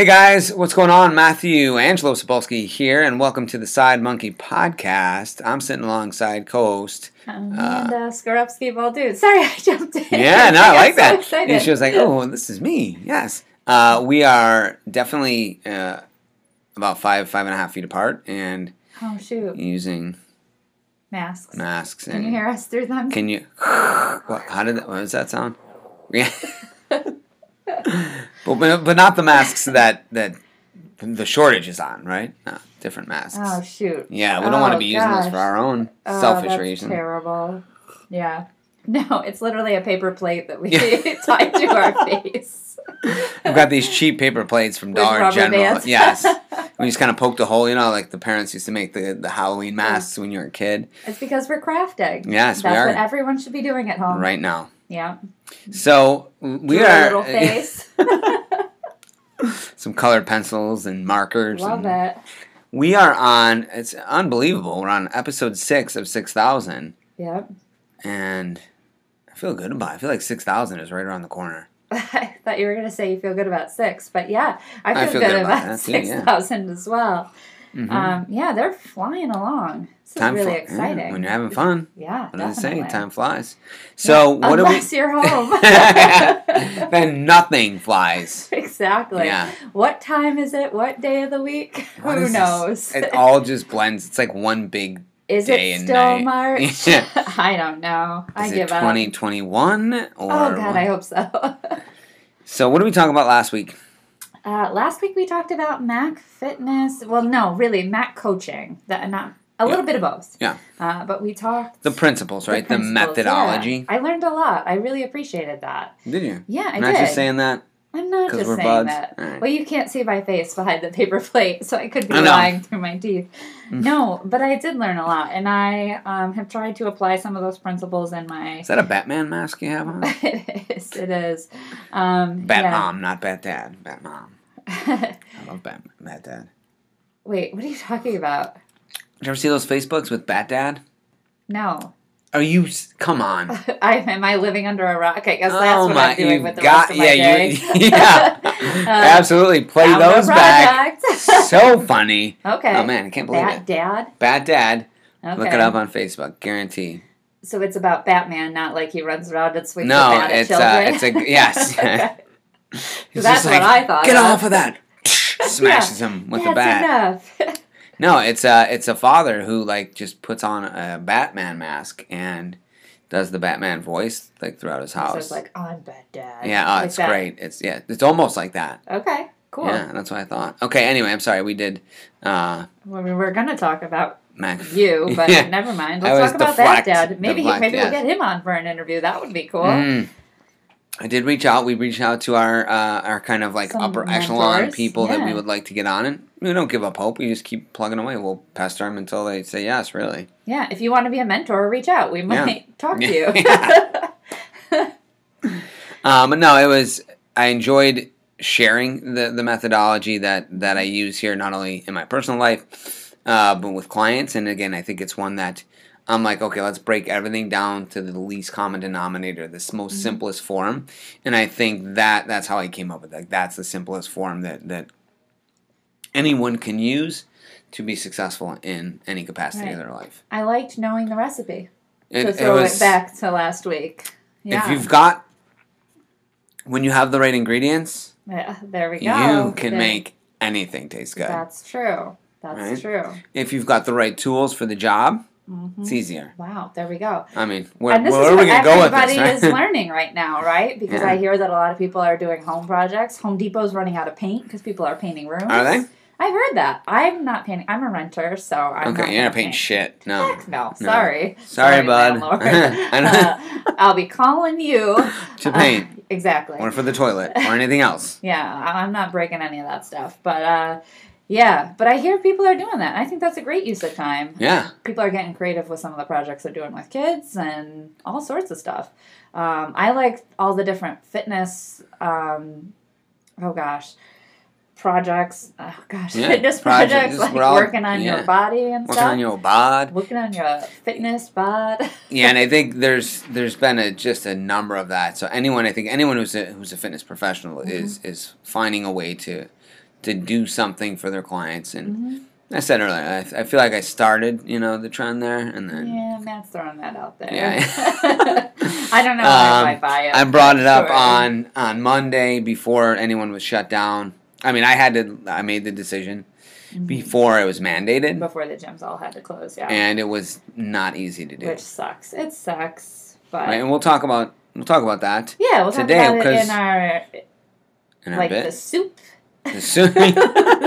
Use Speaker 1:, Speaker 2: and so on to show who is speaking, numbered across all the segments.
Speaker 1: Hey guys, what's going on? Matthew Angelo Sapolsky here, and welcome to the Side Monkey Podcast. I'm sitting alongside co-host.
Speaker 2: Amanda uh, Skorupski Baldu. Sorry, I jumped in.
Speaker 1: Yeah, no, I like
Speaker 2: so
Speaker 1: that.
Speaker 2: excited.
Speaker 1: And she was like, "Oh, this is me." Yes, uh, we are definitely uh, about five, five and a half feet apart, and
Speaker 2: oh shoot,
Speaker 1: using
Speaker 2: masks.
Speaker 1: masks.
Speaker 2: Can you hear us through them?
Speaker 1: Can you? What? How did that? What does that sound? Yeah. but, but not the masks that that the shortage is on, right? No, different masks.
Speaker 2: oh shoot.
Speaker 1: Yeah, we don't want to
Speaker 2: Oh,
Speaker 1: be using this
Speaker 2: gosh.
Speaker 1: for our own
Speaker 2: Oh,
Speaker 1: selfish
Speaker 2: that's
Speaker 1: reason.
Speaker 2: Terrible. Yeah. No, it's literally a paper plate that we
Speaker 1: Yeah.
Speaker 2: tied to our face.
Speaker 1: We've got these cheap paper plates from Dollar General.
Speaker 2: bands.
Speaker 1: Yes. We just kind of poked a hole, you know, like the parents used to make the, the Halloween masks when you were a kid.
Speaker 2: It's because we're crafting.
Speaker 1: Yes, we
Speaker 2: That's
Speaker 1: are.
Speaker 2: what everyone should be doing at home.
Speaker 1: Right now.
Speaker 2: Yeah.
Speaker 1: So we are
Speaker 2: little face.
Speaker 1: some colored pencils and markers.
Speaker 2: Love
Speaker 1: and
Speaker 2: it.
Speaker 1: We are on. It's unbelievable. We're on episode six of six thousand,
Speaker 2: Yep.
Speaker 1: and I feel good about. it. I feel like six thousand is right around the corner.
Speaker 2: I thought you were going to say you feel good about six, but yeah, I feel,
Speaker 1: I feel
Speaker 2: good,
Speaker 1: good about
Speaker 2: about,
Speaker 1: that too, yeah.
Speaker 2: 6,000 as well.
Speaker 1: Mhm.
Speaker 2: Um, yeah, they're flying along. This is really
Speaker 1: fl- yeah,
Speaker 2: exciting.
Speaker 1: when you're having fun.
Speaker 2: Yeah,
Speaker 1: What does it say? Time flies. So what do we?
Speaker 2: Unless you're home.
Speaker 1: then nothing flies.
Speaker 2: exactly.
Speaker 1: Yeah.
Speaker 2: What time is it? What day of the week?
Speaker 1: What
Speaker 2: Who
Speaker 1: is this?
Speaker 2: knows?
Speaker 1: It all just blends. It's like one big.
Speaker 2: is
Speaker 1: day
Speaker 2: it still. March?
Speaker 1: Yeah.
Speaker 2: I don't know. I
Speaker 1: Is it
Speaker 2: give up.
Speaker 1: 2021 or?
Speaker 2: Oh God? I hope so.
Speaker 1: So what did we talk about last week?
Speaker 2: Uh, last week we talked about Mac fitness. Well, no, really Mac coaching. That not a little bit of both.
Speaker 1: Yeah.
Speaker 2: Uh, but we talked
Speaker 1: The principles, right? The,
Speaker 2: principles,
Speaker 1: methodology.
Speaker 2: yeah. I learned a lot. I really appreciated that.
Speaker 1: Did you?
Speaker 2: Yeah, I
Speaker 1: I'm not just saying that.
Speaker 2: I'm not just saying
Speaker 1: buds?
Speaker 2: that.
Speaker 1: Alright.
Speaker 2: Well, you can't see my face behind the paper plate, so I could be
Speaker 1: I
Speaker 2: lying through my teeth.
Speaker 1: Mm.
Speaker 2: No, but I did learn a lot, and I um, have tried to apply some of those principles in my.
Speaker 1: Is that a Batman mask you have on?
Speaker 2: it is. It is. Um,
Speaker 1: Bat
Speaker 2: yeah.
Speaker 1: mom, not Bat dad. Bat mom. I love Bat, Bat dad.
Speaker 2: Wait, what are you talking about?
Speaker 1: Did you ever see those Facebooks with Bat dad?
Speaker 2: No.
Speaker 1: Are you? Come on.
Speaker 2: I am I living under a rock? I guess that's
Speaker 1: oh
Speaker 2: what
Speaker 1: my!
Speaker 2: I'm doing with the
Speaker 1: got
Speaker 2: rest of my
Speaker 1: yeah
Speaker 2: day.
Speaker 1: you yeah. Absolutely play those back. so funny.
Speaker 2: okay.
Speaker 1: Oh man, I can't believe it
Speaker 2: Bat
Speaker 1: it.
Speaker 2: Dad.
Speaker 1: Bad dad.
Speaker 2: Okay.
Speaker 1: Look it up on Facebook. Guarantee.
Speaker 2: So it's about Batman, not like he runs around and swings
Speaker 1: No,
Speaker 2: bat
Speaker 1: it's,
Speaker 2: at
Speaker 1: uh,
Speaker 2: children.
Speaker 1: it's a- yes.
Speaker 2: Okay. That's what I thought
Speaker 1: Get
Speaker 2: of."
Speaker 1: off of that! Smashes him with
Speaker 2: That's
Speaker 1: a bat.
Speaker 2: enough.
Speaker 1: No, it's a it's a father who like just puts on a Batman mask and does the Batman voice like throughout his
Speaker 2: so
Speaker 1: house.
Speaker 2: it's like I'm Bat Dad.
Speaker 1: yeah, oh,
Speaker 2: Like
Speaker 1: it's
Speaker 2: that.
Speaker 1: great. It's yeah, it's almost like that.
Speaker 2: Okay. Cool.
Speaker 1: Yeah, that's what I thought. Okay, anyway, I'm sorry. We did uh
Speaker 2: Well, we were gonna talk about
Speaker 1: Mac.
Speaker 2: you, but
Speaker 1: Yeah.
Speaker 2: never mind. Let's talk about Bat
Speaker 1: deflect-
Speaker 2: Dad. Maybe
Speaker 1: deflect,
Speaker 2: maybe
Speaker 1: yes.
Speaker 2: we'll get him on for an interview. That would be cool.
Speaker 1: Mm. I did reach out. We reached out to our uh, our kind of like
Speaker 2: Some
Speaker 1: upper echelon
Speaker 2: mentors,
Speaker 1: people that we would like to get on, and we don't give up hope. We just keep plugging away. We'll pester them until they say yes. Really.
Speaker 2: Yeah. If you want to be a mentor, reach out. We
Speaker 1: Yeah.
Speaker 2: might talk to you.
Speaker 1: Um, but no, it was. I enjoyed sharing the the methodology that that I use here, not only in my personal life, uh, but with clients. And again, I think it's one that I'm like, okay, let's break everything down to the least common denominator, this most
Speaker 2: Mm-hmm.
Speaker 1: simplest form. And I think that that's how I came up with it. Like that's the simplest form that that anyone can use to be successful in any capacity of their life.
Speaker 2: I liked knowing the recipe.
Speaker 1: It,
Speaker 2: to
Speaker 1: it
Speaker 2: throw it,
Speaker 1: was
Speaker 2: back to last week. Yeah.
Speaker 1: if you've got when you have the right ingredients,
Speaker 2: Yeah, there we go.
Speaker 1: you can
Speaker 2: There-
Speaker 1: make anything taste good.
Speaker 2: That's true. That's
Speaker 1: Right?
Speaker 2: true.
Speaker 1: if you've got the right tools for the job,
Speaker 2: Mhm.
Speaker 1: it's easier.
Speaker 2: Wow, there we go.
Speaker 1: I mean, where,
Speaker 2: and this
Speaker 1: where
Speaker 2: is
Speaker 1: are we going to go with this?
Speaker 2: everybody
Speaker 1: this?
Speaker 2: is learning right now, right? Because
Speaker 1: Yeah.
Speaker 2: I hear that a lot of people are doing home projects. Home Depot's running out of paint because people are painting rooms.
Speaker 1: Are they?
Speaker 2: I've heard that. I'm not painting. I'm a renter, so I'm not.
Speaker 1: okay,
Speaker 2: not
Speaker 1: you're not painting shit. No.
Speaker 2: Heck no. Sorry.
Speaker 1: Sorry, bud. I know.
Speaker 2: Uh, I'll be calling you
Speaker 1: To paint.
Speaker 2: Uh, exactly.
Speaker 1: Or for the toilet. Or anything else.
Speaker 2: Yeah, I'm not breaking any of that stuff. But uh, yeah, but I hear people are doing that. I think that's a great use of time.
Speaker 1: Yeah.
Speaker 2: People are getting creative with some of the projects they're doing with kids and all sorts of stuff. Um, I like all the different fitness. Um, oh gosh. Projects, oh gosh,
Speaker 1: Yeah,
Speaker 2: fitness
Speaker 1: projects,
Speaker 2: projects, like working on
Speaker 1: yeah.
Speaker 2: your body and
Speaker 1: Working
Speaker 2: stuff.
Speaker 1: Working on your bod.
Speaker 2: Working on your fitness bod.
Speaker 1: Yeah, and I think there's there's been a just a number of that. So anyone I think anyone who's a who's a fitness professional
Speaker 2: Mm-hmm.
Speaker 1: is is finding a way to to do something for their clients. And
Speaker 2: Mhm.
Speaker 1: I said earlier, I, I feel like I started, you know, the trend there, and then
Speaker 2: Yeah, Matt's throwing that out there.
Speaker 1: Yeah.
Speaker 2: I don't know
Speaker 1: Um,
Speaker 2: I.
Speaker 1: I brought it up
Speaker 2: Sure.
Speaker 1: on on Monday before anyone was shut down. I mean, I had to. I made the decision
Speaker 2: Mhm.
Speaker 1: before it was mandated,
Speaker 2: before the gyms all had to close. Yeah,
Speaker 1: and it was not easy to do.
Speaker 2: which sucks. It sucks, but
Speaker 1: Right, and we'll talk about we'll talk about that
Speaker 2: yeah, we'll
Speaker 1: today,
Speaker 2: talk about it in our
Speaker 1: in our
Speaker 2: like
Speaker 1: bit.
Speaker 2: the soup.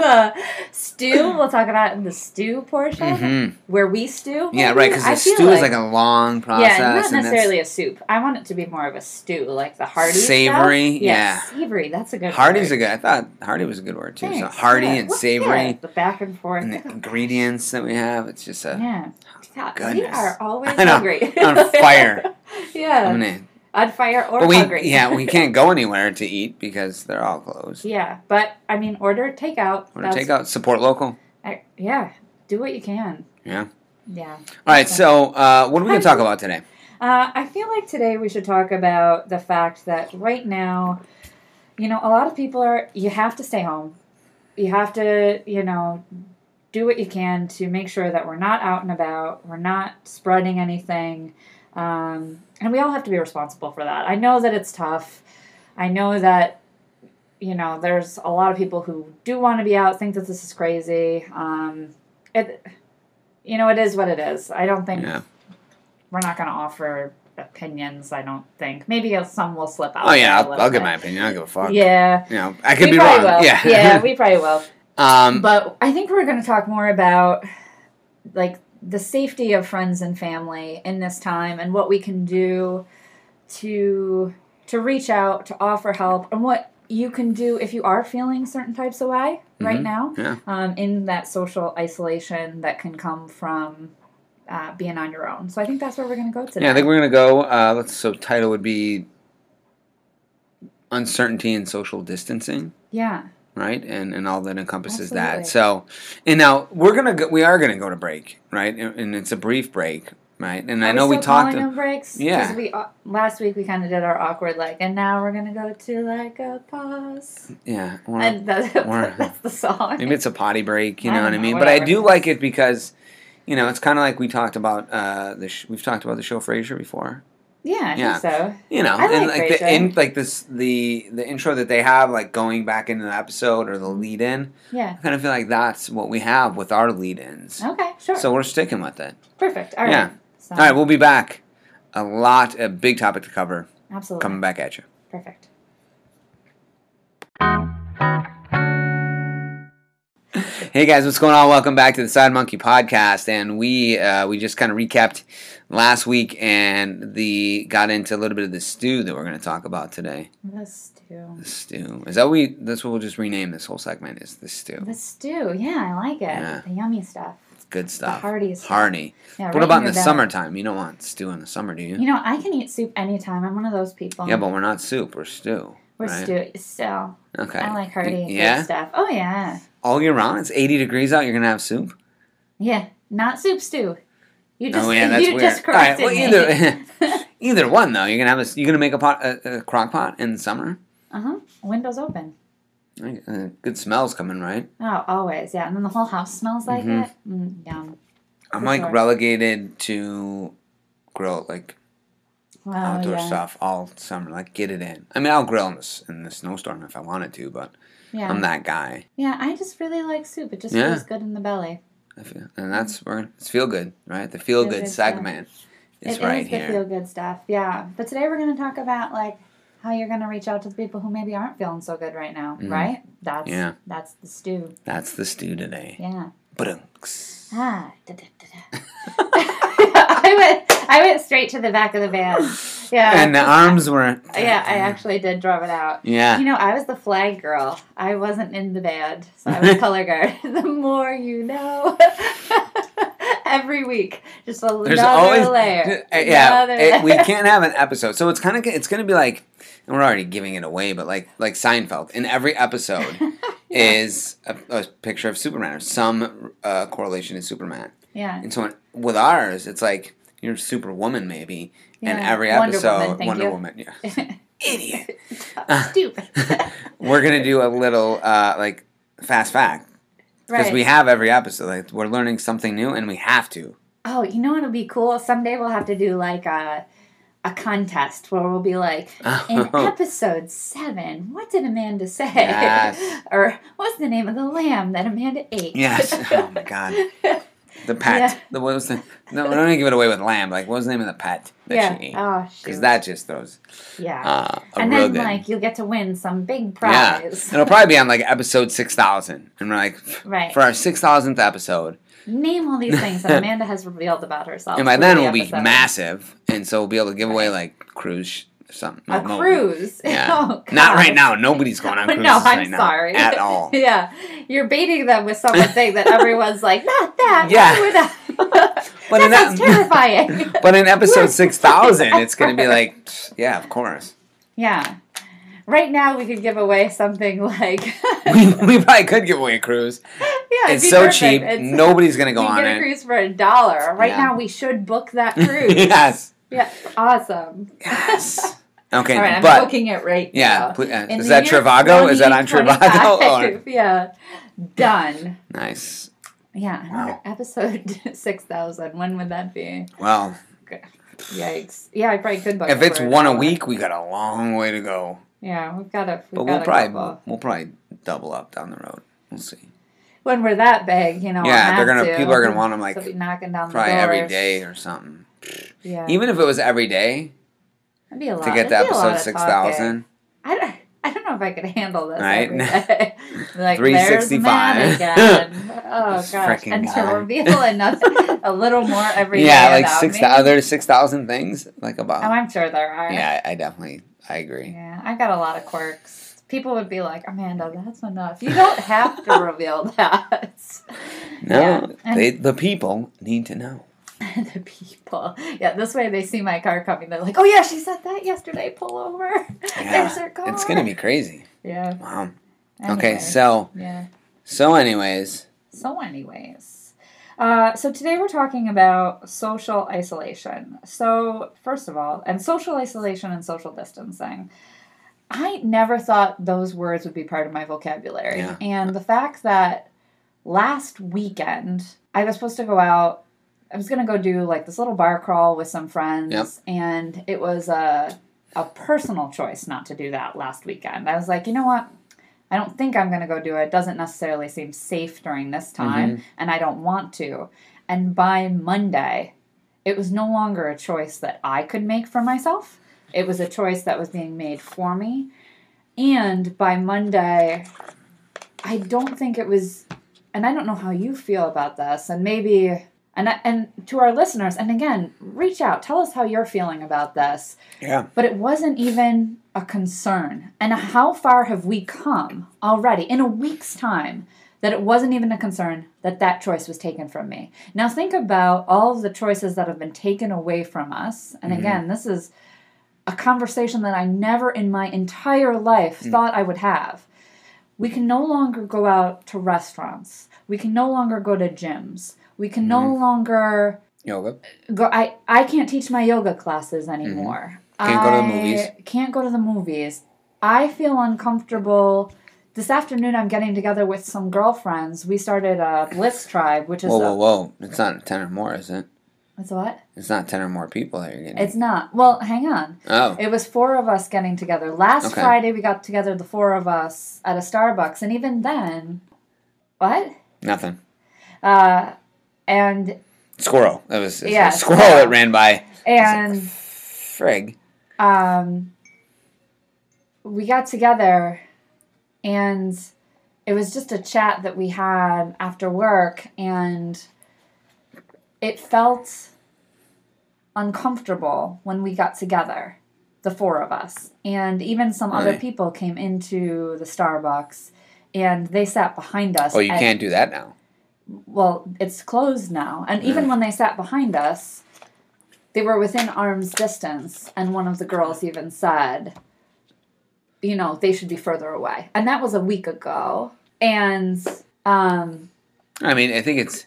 Speaker 2: The stew. We'll talk about in the stew portion
Speaker 1: Mhm.
Speaker 2: where we stew.
Speaker 1: Yeah, right. Because the stew is like a long process.
Speaker 2: yeah, not necessarily a soup. I want it to be more of a stew, like the hearty
Speaker 1: Savory,
Speaker 2: Stuff.
Speaker 1: yeah.
Speaker 2: savory. That's a good.
Speaker 1: Hearty's
Speaker 2: word.
Speaker 1: a good. I thought hearty was a good word too. so hearty
Speaker 2: yeah.
Speaker 1: and savory,
Speaker 2: yeah, the back and forth.
Speaker 1: and the ingredients that we have. It's just a.
Speaker 2: yeah. God, we
Speaker 1: goodness.
Speaker 2: are always hungry.
Speaker 1: On fire.
Speaker 2: yeah,
Speaker 1: I'm gonna,
Speaker 2: on fire or
Speaker 1: but we
Speaker 2: hungry.
Speaker 1: yeah we can't go anywhere to eat because they're all closed.
Speaker 2: yeah, but I mean, order takeout.
Speaker 1: Or to take out support local.
Speaker 2: I, yeah, do what you can.
Speaker 1: Yeah.
Speaker 2: Yeah.
Speaker 1: All right. So uh, what are we gonna talk about today?
Speaker 2: Uh, I feel like today we should talk about the fact that right now, you know, a lot of people are, you have to stay home. You have to, you know, do what you can to make sure that we're not out and about, we're not spreading anything. Um, and we all have to be responsible for that. I know that it's tough. I know that, you know, there's a lot of people who do want to be out, think that this is crazy. Um, it, you know, it is what it is. I don't think
Speaker 1: Yeah.
Speaker 2: we're not going to offer opinions. I don't think. Maybe some will slip out.
Speaker 1: Oh yeah, I'll, I'll give my opinion. I'll give a fuck.
Speaker 2: Yeah,
Speaker 1: You know, I could
Speaker 2: we
Speaker 1: be wrong.
Speaker 2: will.
Speaker 1: Yeah.
Speaker 2: yeah, we probably will.
Speaker 1: um.
Speaker 2: But I think we're going to talk more about like the safety of friends and family in this time and what we can do to to reach out to offer help and what you can do if you are feeling certain types of way right
Speaker 1: Mhm.
Speaker 2: now
Speaker 1: Yeah.
Speaker 2: um, in that social isolation that can come from uh, being on your own. So I think that's where we're going to go today.
Speaker 1: Yeah, I think we're gonna go. Uh, let's. So title would be uncertainty and social distancing.
Speaker 2: yeah.
Speaker 1: Right? And and all that encompasses that. So, and now we're gonna go, we are gonna go to break, right? And, and it's a brief break, right? And I know we
Speaker 2: still
Speaker 1: talked.
Speaker 2: calling breaks.
Speaker 1: Yeah.
Speaker 2: We uh, last week we kind of did our awkward like, and now we're gonna go to like a pause.
Speaker 1: yeah,
Speaker 2: and that's, that's the song.
Speaker 1: maybe it's a potty break. You know what I
Speaker 2: know,
Speaker 1: mean? But I do like it because. You know, it's kind of like we talked about uh, the sh- we've talked about the show Frasier before.
Speaker 2: Yeah, I
Speaker 1: yeah.
Speaker 2: think so.
Speaker 1: You know,
Speaker 2: I
Speaker 1: and
Speaker 2: like
Speaker 1: like the in, like this the the intro that they have like going back into the episode or the lead in.
Speaker 2: Yeah.
Speaker 1: I kind of feel like that's what we have with our lead ins.
Speaker 2: Okay. Sure.
Speaker 1: So we're sticking with it.
Speaker 2: Perfect. All right.
Speaker 1: Yeah.
Speaker 2: So,
Speaker 1: All right, we'll be back. A lot, a big topic to cover
Speaker 2: absolutely.
Speaker 1: coming back at you.
Speaker 2: Perfect.
Speaker 1: Hey guys, what's going on? Welcome back to the Side Monkey Podcast, and we uh, we just kind of recapped last week and the got into a little bit of the stew that we're going to talk about today.
Speaker 2: The stew.
Speaker 1: The stew is that what we? That's what we'll just rename this whole segment is the stew.
Speaker 2: The stew. Yeah, I like it.
Speaker 1: Yeah.
Speaker 2: The yummy stuff.
Speaker 1: It's good stuff.
Speaker 2: hearty stuff.
Speaker 1: Hearty.
Speaker 2: Yeah.
Speaker 1: What
Speaker 2: right
Speaker 1: about in the summertime? You don't want stew in the summer, do you?
Speaker 2: You know, I can eat soup anytime. I'm one of those people.
Speaker 1: yeah, but we're not soup. We're stew.
Speaker 2: we're
Speaker 1: right?
Speaker 2: stew. Still,
Speaker 1: Okay.
Speaker 2: I like hearty
Speaker 1: Yeah.
Speaker 2: stuff. Oh yeah.
Speaker 1: All year round. It's 80 degrees out. You're gonna have soup.
Speaker 2: Yeah. Not soup stew. You just
Speaker 1: oh yeah, that's
Speaker 2: you
Speaker 1: weird.
Speaker 2: just
Speaker 1: All right,
Speaker 2: corrected
Speaker 1: well, either either one though. You're gonna have a you're gonna make a pot a, a crock pot in summer.
Speaker 2: uh huh. Windows open.
Speaker 1: Uh, good smells coming, right?
Speaker 2: Oh, always. Yeah, and then the whole house smells like
Speaker 1: Mhm.
Speaker 2: it. Mm, yum.
Speaker 1: I'm
Speaker 2: For
Speaker 1: like
Speaker 2: sure.
Speaker 1: relegated to grill like
Speaker 2: Wow.
Speaker 1: outdoor
Speaker 2: Oh, yeah.
Speaker 1: stuff all summer. Like get it in. I mean, I'll grill in the, in the snowstorm if I wanted to, but
Speaker 2: Yeah.
Speaker 1: I'm that guy.
Speaker 2: Yeah, I just really like soup. It just
Speaker 1: Yeah.
Speaker 2: feels good in the belly.
Speaker 1: I feel, and that's where it's feel good, right? The feel good
Speaker 2: good stuff.
Speaker 1: segment is
Speaker 2: It
Speaker 1: right
Speaker 2: is the
Speaker 1: here.
Speaker 2: feel good stuff. Yeah. But today we're going to talk about like how you're going to reach out to the people who maybe aren't feeling so good right now,
Speaker 1: Mhm.
Speaker 2: right? That's
Speaker 1: Yeah.
Speaker 2: that's the stew.
Speaker 1: That's the stew today.
Speaker 2: Yeah.
Speaker 1: Ba-dunks.
Speaker 2: Ah. da, da, da, da. I went I went straight to the back of the band. Yeah.
Speaker 1: And the arms weren't.
Speaker 2: Yeah, I actually did drum it out.
Speaker 1: Yeah.
Speaker 2: You know, I was the flag girl. I wasn't in the band, so I was color guard. the more you know. Every week, just another
Speaker 1: There's always
Speaker 2: layer.
Speaker 1: Yeah.
Speaker 2: Another
Speaker 1: it- we can't have an episode, so it's kind of it's gonna be like, and we're already giving it away, but like like Seinfeld. In every episode is a, a picture of Superman or some uh, correlation to Superman.
Speaker 2: Yeah.
Speaker 1: And so with ours, it's like you're Superwoman maybe, and every
Speaker 2: Wonder
Speaker 1: episode
Speaker 2: Woman,
Speaker 1: Wonder
Speaker 2: you.
Speaker 1: Woman. Yeah. Idiot.
Speaker 2: Stupid.
Speaker 1: We're gonna do a little uh, like fast fact because
Speaker 2: right.
Speaker 1: we have every episode. Like we're learning something new, and we have to.
Speaker 2: oh, you know what'll be cool? Someday we'll have to do like a a contest where we'll be like, in episode seven, what did Amanda say?
Speaker 1: Yes.
Speaker 2: or what's the name of the lamb that Amanda ate?
Speaker 1: Yes. Oh my god. The pet.
Speaker 2: Yeah.
Speaker 1: The what was the? No, gonna give it away with lamb. Like what was the name of the pet that
Speaker 2: yeah.
Speaker 1: she ate?
Speaker 2: Oh,
Speaker 1: Because that just throws
Speaker 2: yeah.
Speaker 1: uh,
Speaker 2: and then like you'll get to win some big prize.
Speaker 1: yeah, it'll probably be on like episode six thousand, and we're like,
Speaker 2: Right.
Speaker 1: for our six thousandth episode,
Speaker 2: Name all these things that Amanda has revealed about herself.
Speaker 1: and by then
Speaker 2: the
Speaker 1: we'll be massive, and so we'll be able to give away like cruise something.
Speaker 2: A
Speaker 1: No,
Speaker 2: cruise.
Speaker 1: Yeah.
Speaker 2: Oh,
Speaker 1: Not right now. Nobody's going on cruises
Speaker 2: no, I'm
Speaker 1: right now
Speaker 2: sorry.
Speaker 1: at all.
Speaker 2: yeah, you're baiting them with something that everyone's like, not that.
Speaker 1: Yeah. But
Speaker 2: that
Speaker 1: in that-
Speaker 2: terrifying.
Speaker 1: But in episode six thousand, it's gonna be like, yeah, of course.
Speaker 2: yeah. Right now, we could give away something like.
Speaker 1: We, we probably could give away a cruise.
Speaker 2: yeah,
Speaker 1: It's so
Speaker 2: perfect.
Speaker 1: cheap.
Speaker 2: It's-
Speaker 1: Nobody's gonna go
Speaker 2: you
Speaker 1: on
Speaker 2: get a
Speaker 1: it.
Speaker 2: cruise for a dollar. Right
Speaker 1: Yeah.
Speaker 2: now, we should book that cruise.
Speaker 1: yes.
Speaker 2: Yeah, awesome.
Speaker 1: Yes. Okay,
Speaker 2: right, I'm
Speaker 1: but
Speaker 2: booking it right
Speaker 1: yeah,
Speaker 2: now.
Speaker 1: uh, is that Trivago? Is that on Trivago? Or?
Speaker 2: Yeah, done.
Speaker 1: Nice.
Speaker 2: Yeah,
Speaker 1: Wow.
Speaker 2: episode six thousand. When would that be?
Speaker 1: Well,
Speaker 2: Yikes! Yeah, I probably could book.
Speaker 1: if
Speaker 2: it
Speaker 1: it's one a week, we got a long way to go.
Speaker 2: yeah, we've got to. We've
Speaker 1: But
Speaker 2: got
Speaker 1: we'll probably
Speaker 2: couple.
Speaker 1: we'll probably double up down the road. We'll see.
Speaker 2: When we're that big, you know.
Speaker 1: Yeah, they're gonna
Speaker 2: to.
Speaker 1: people are gonna want them like
Speaker 2: So knocking down
Speaker 1: probably every day or something.
Speaker 2: Yeah,
Speaker 1: Even if it was every day
Speaker 2: That'd be a lot.
Speaker 1: to get to
Speaker 2: a lot
Speaker 1: episode six thousand.
Speaker 2: I don't, I don't know if I could handle this
Speaker 1: Right?
Speaker 2: like,
Speaker 1: 365.
Speaker 2: There's the man again. Oh gosh!
Speaker 1: frickin'
Speaker 2: And
Speaker 1: guy.
Speaker 2: to reveal another, a little more every
Speaker 1: Yeah, like six.
Speaker 2: me.
Speaker 1: Other six thousand things like about? Oh.
Speaker 2: I'm sure there are.
Speaker 1: Yeah, I I definitely I agree.
Speaker 2: Yeah, I got a lot of quirks. People would be like, Amanda, that's enough. You don't have to reveal that.
Speaker 1: No,
Speaker 2: Yeah,
Speaker 1: they the people need to know.
Speaker 2: the people. Yeah, this way they see my car coming. They're like, oh, yeah, she said that yesterday. Pull over. There's her car.
Speaker 1: It's gonna be crazy.
Speaker 2: Yeah.
Speaker 1: Wow.
Speaker 2: Anyway,
Speaker 1: Okay, so
Speaker 2: Yeah.
Speaker 1: so anyways,
Speaker 2: So, anyways. Uh, so today we're talking about social isolation. So, first of all, and social isolation and social distancing. I never thought those words would be part of my vocabulary.
Speaker 1: Yeah.
Speaker 2: And the fact that last weekend I was supposed to go out, I was going to go do like this little bar crawl with some friends,
Speaker 1: Yep.
Speaker 2: and it was a, a personal choice not to do that last weekend. I was like, you know what? I don't think I'm going to go do it. It doesn't necessarily seem safe during this mm-hmm. time, and I don't want to. And by Monday, it was no longer a choice that I could make for myself. It was a choice that was being made for me. And by Monday, I don't think it was, and I don't know how you feel about this, and maybe, and I, and to our listeners, and again, reach out, tell us how you're feeling about this.
Speaker 1: yeah,
Speaker 2: But it wasn't even a concern. And how far have we come already in a week's time that it wasn't even a concern that that choice was taken from me? Now think about all of the choices that have been taken away from us. And mm-hmm. again, this is a conversation that I never in my entire life mm. thought I would have. We can no longer go out to restaurants. We can no longer go to gyms. We can no longer
Speaker 1: yoga.
Speaker 2: go I, I can't teach my yoga classes anymore.
Speaker 1: Mm-hmm. Can't go to the
Speaker 2: I
Speaker 1: movies.
Speaker 2: Can't go to the movies. I feel uncomfortable. This afternoon I'm getting together with some girlfriends. We started a Blitz Tribe, which is
Speaker 1: Whoa, whoa, whoa! It's not ten or more, is it?
Speaker 2: It's what?
Speaker 1: It's not ten or more people that you're getting.
Speaker 2: It's not. Well, hang on.
Speaker 1: oh,
Speaker 2: It was four of us getting together. Last
Speaker 1: Okay.
Speaker 2: Friday we got together the four of us at a Starbucks and even then what?
Speaker 1: nothing.
Speaker 2: Uh and
Speaker 1: Squirrel. It was
Speaker 2: Yeah,
Speaker 1: a squirrel
Speaker 2: squirrel.
Speaker 1: that ran by.
Speaker 2: and
Speaker 1: Frig.
Speaker 2: um, we got together and it was just a chat that we had after work and it felt uncomfortable when we got together the four of us and even some other people came into the starbucks and they sat behind us
Speaker 1: Oh, you
Speaker 2: and-
Speaker 1: can't do that now.
Speaker 2: Well, it's closed now. And even when they sat behind us, they were within arm's distance. And one of the girls even said, you know, they should be further away. And that was a week ago. And um,
Speaker 1: I mean, I think it's.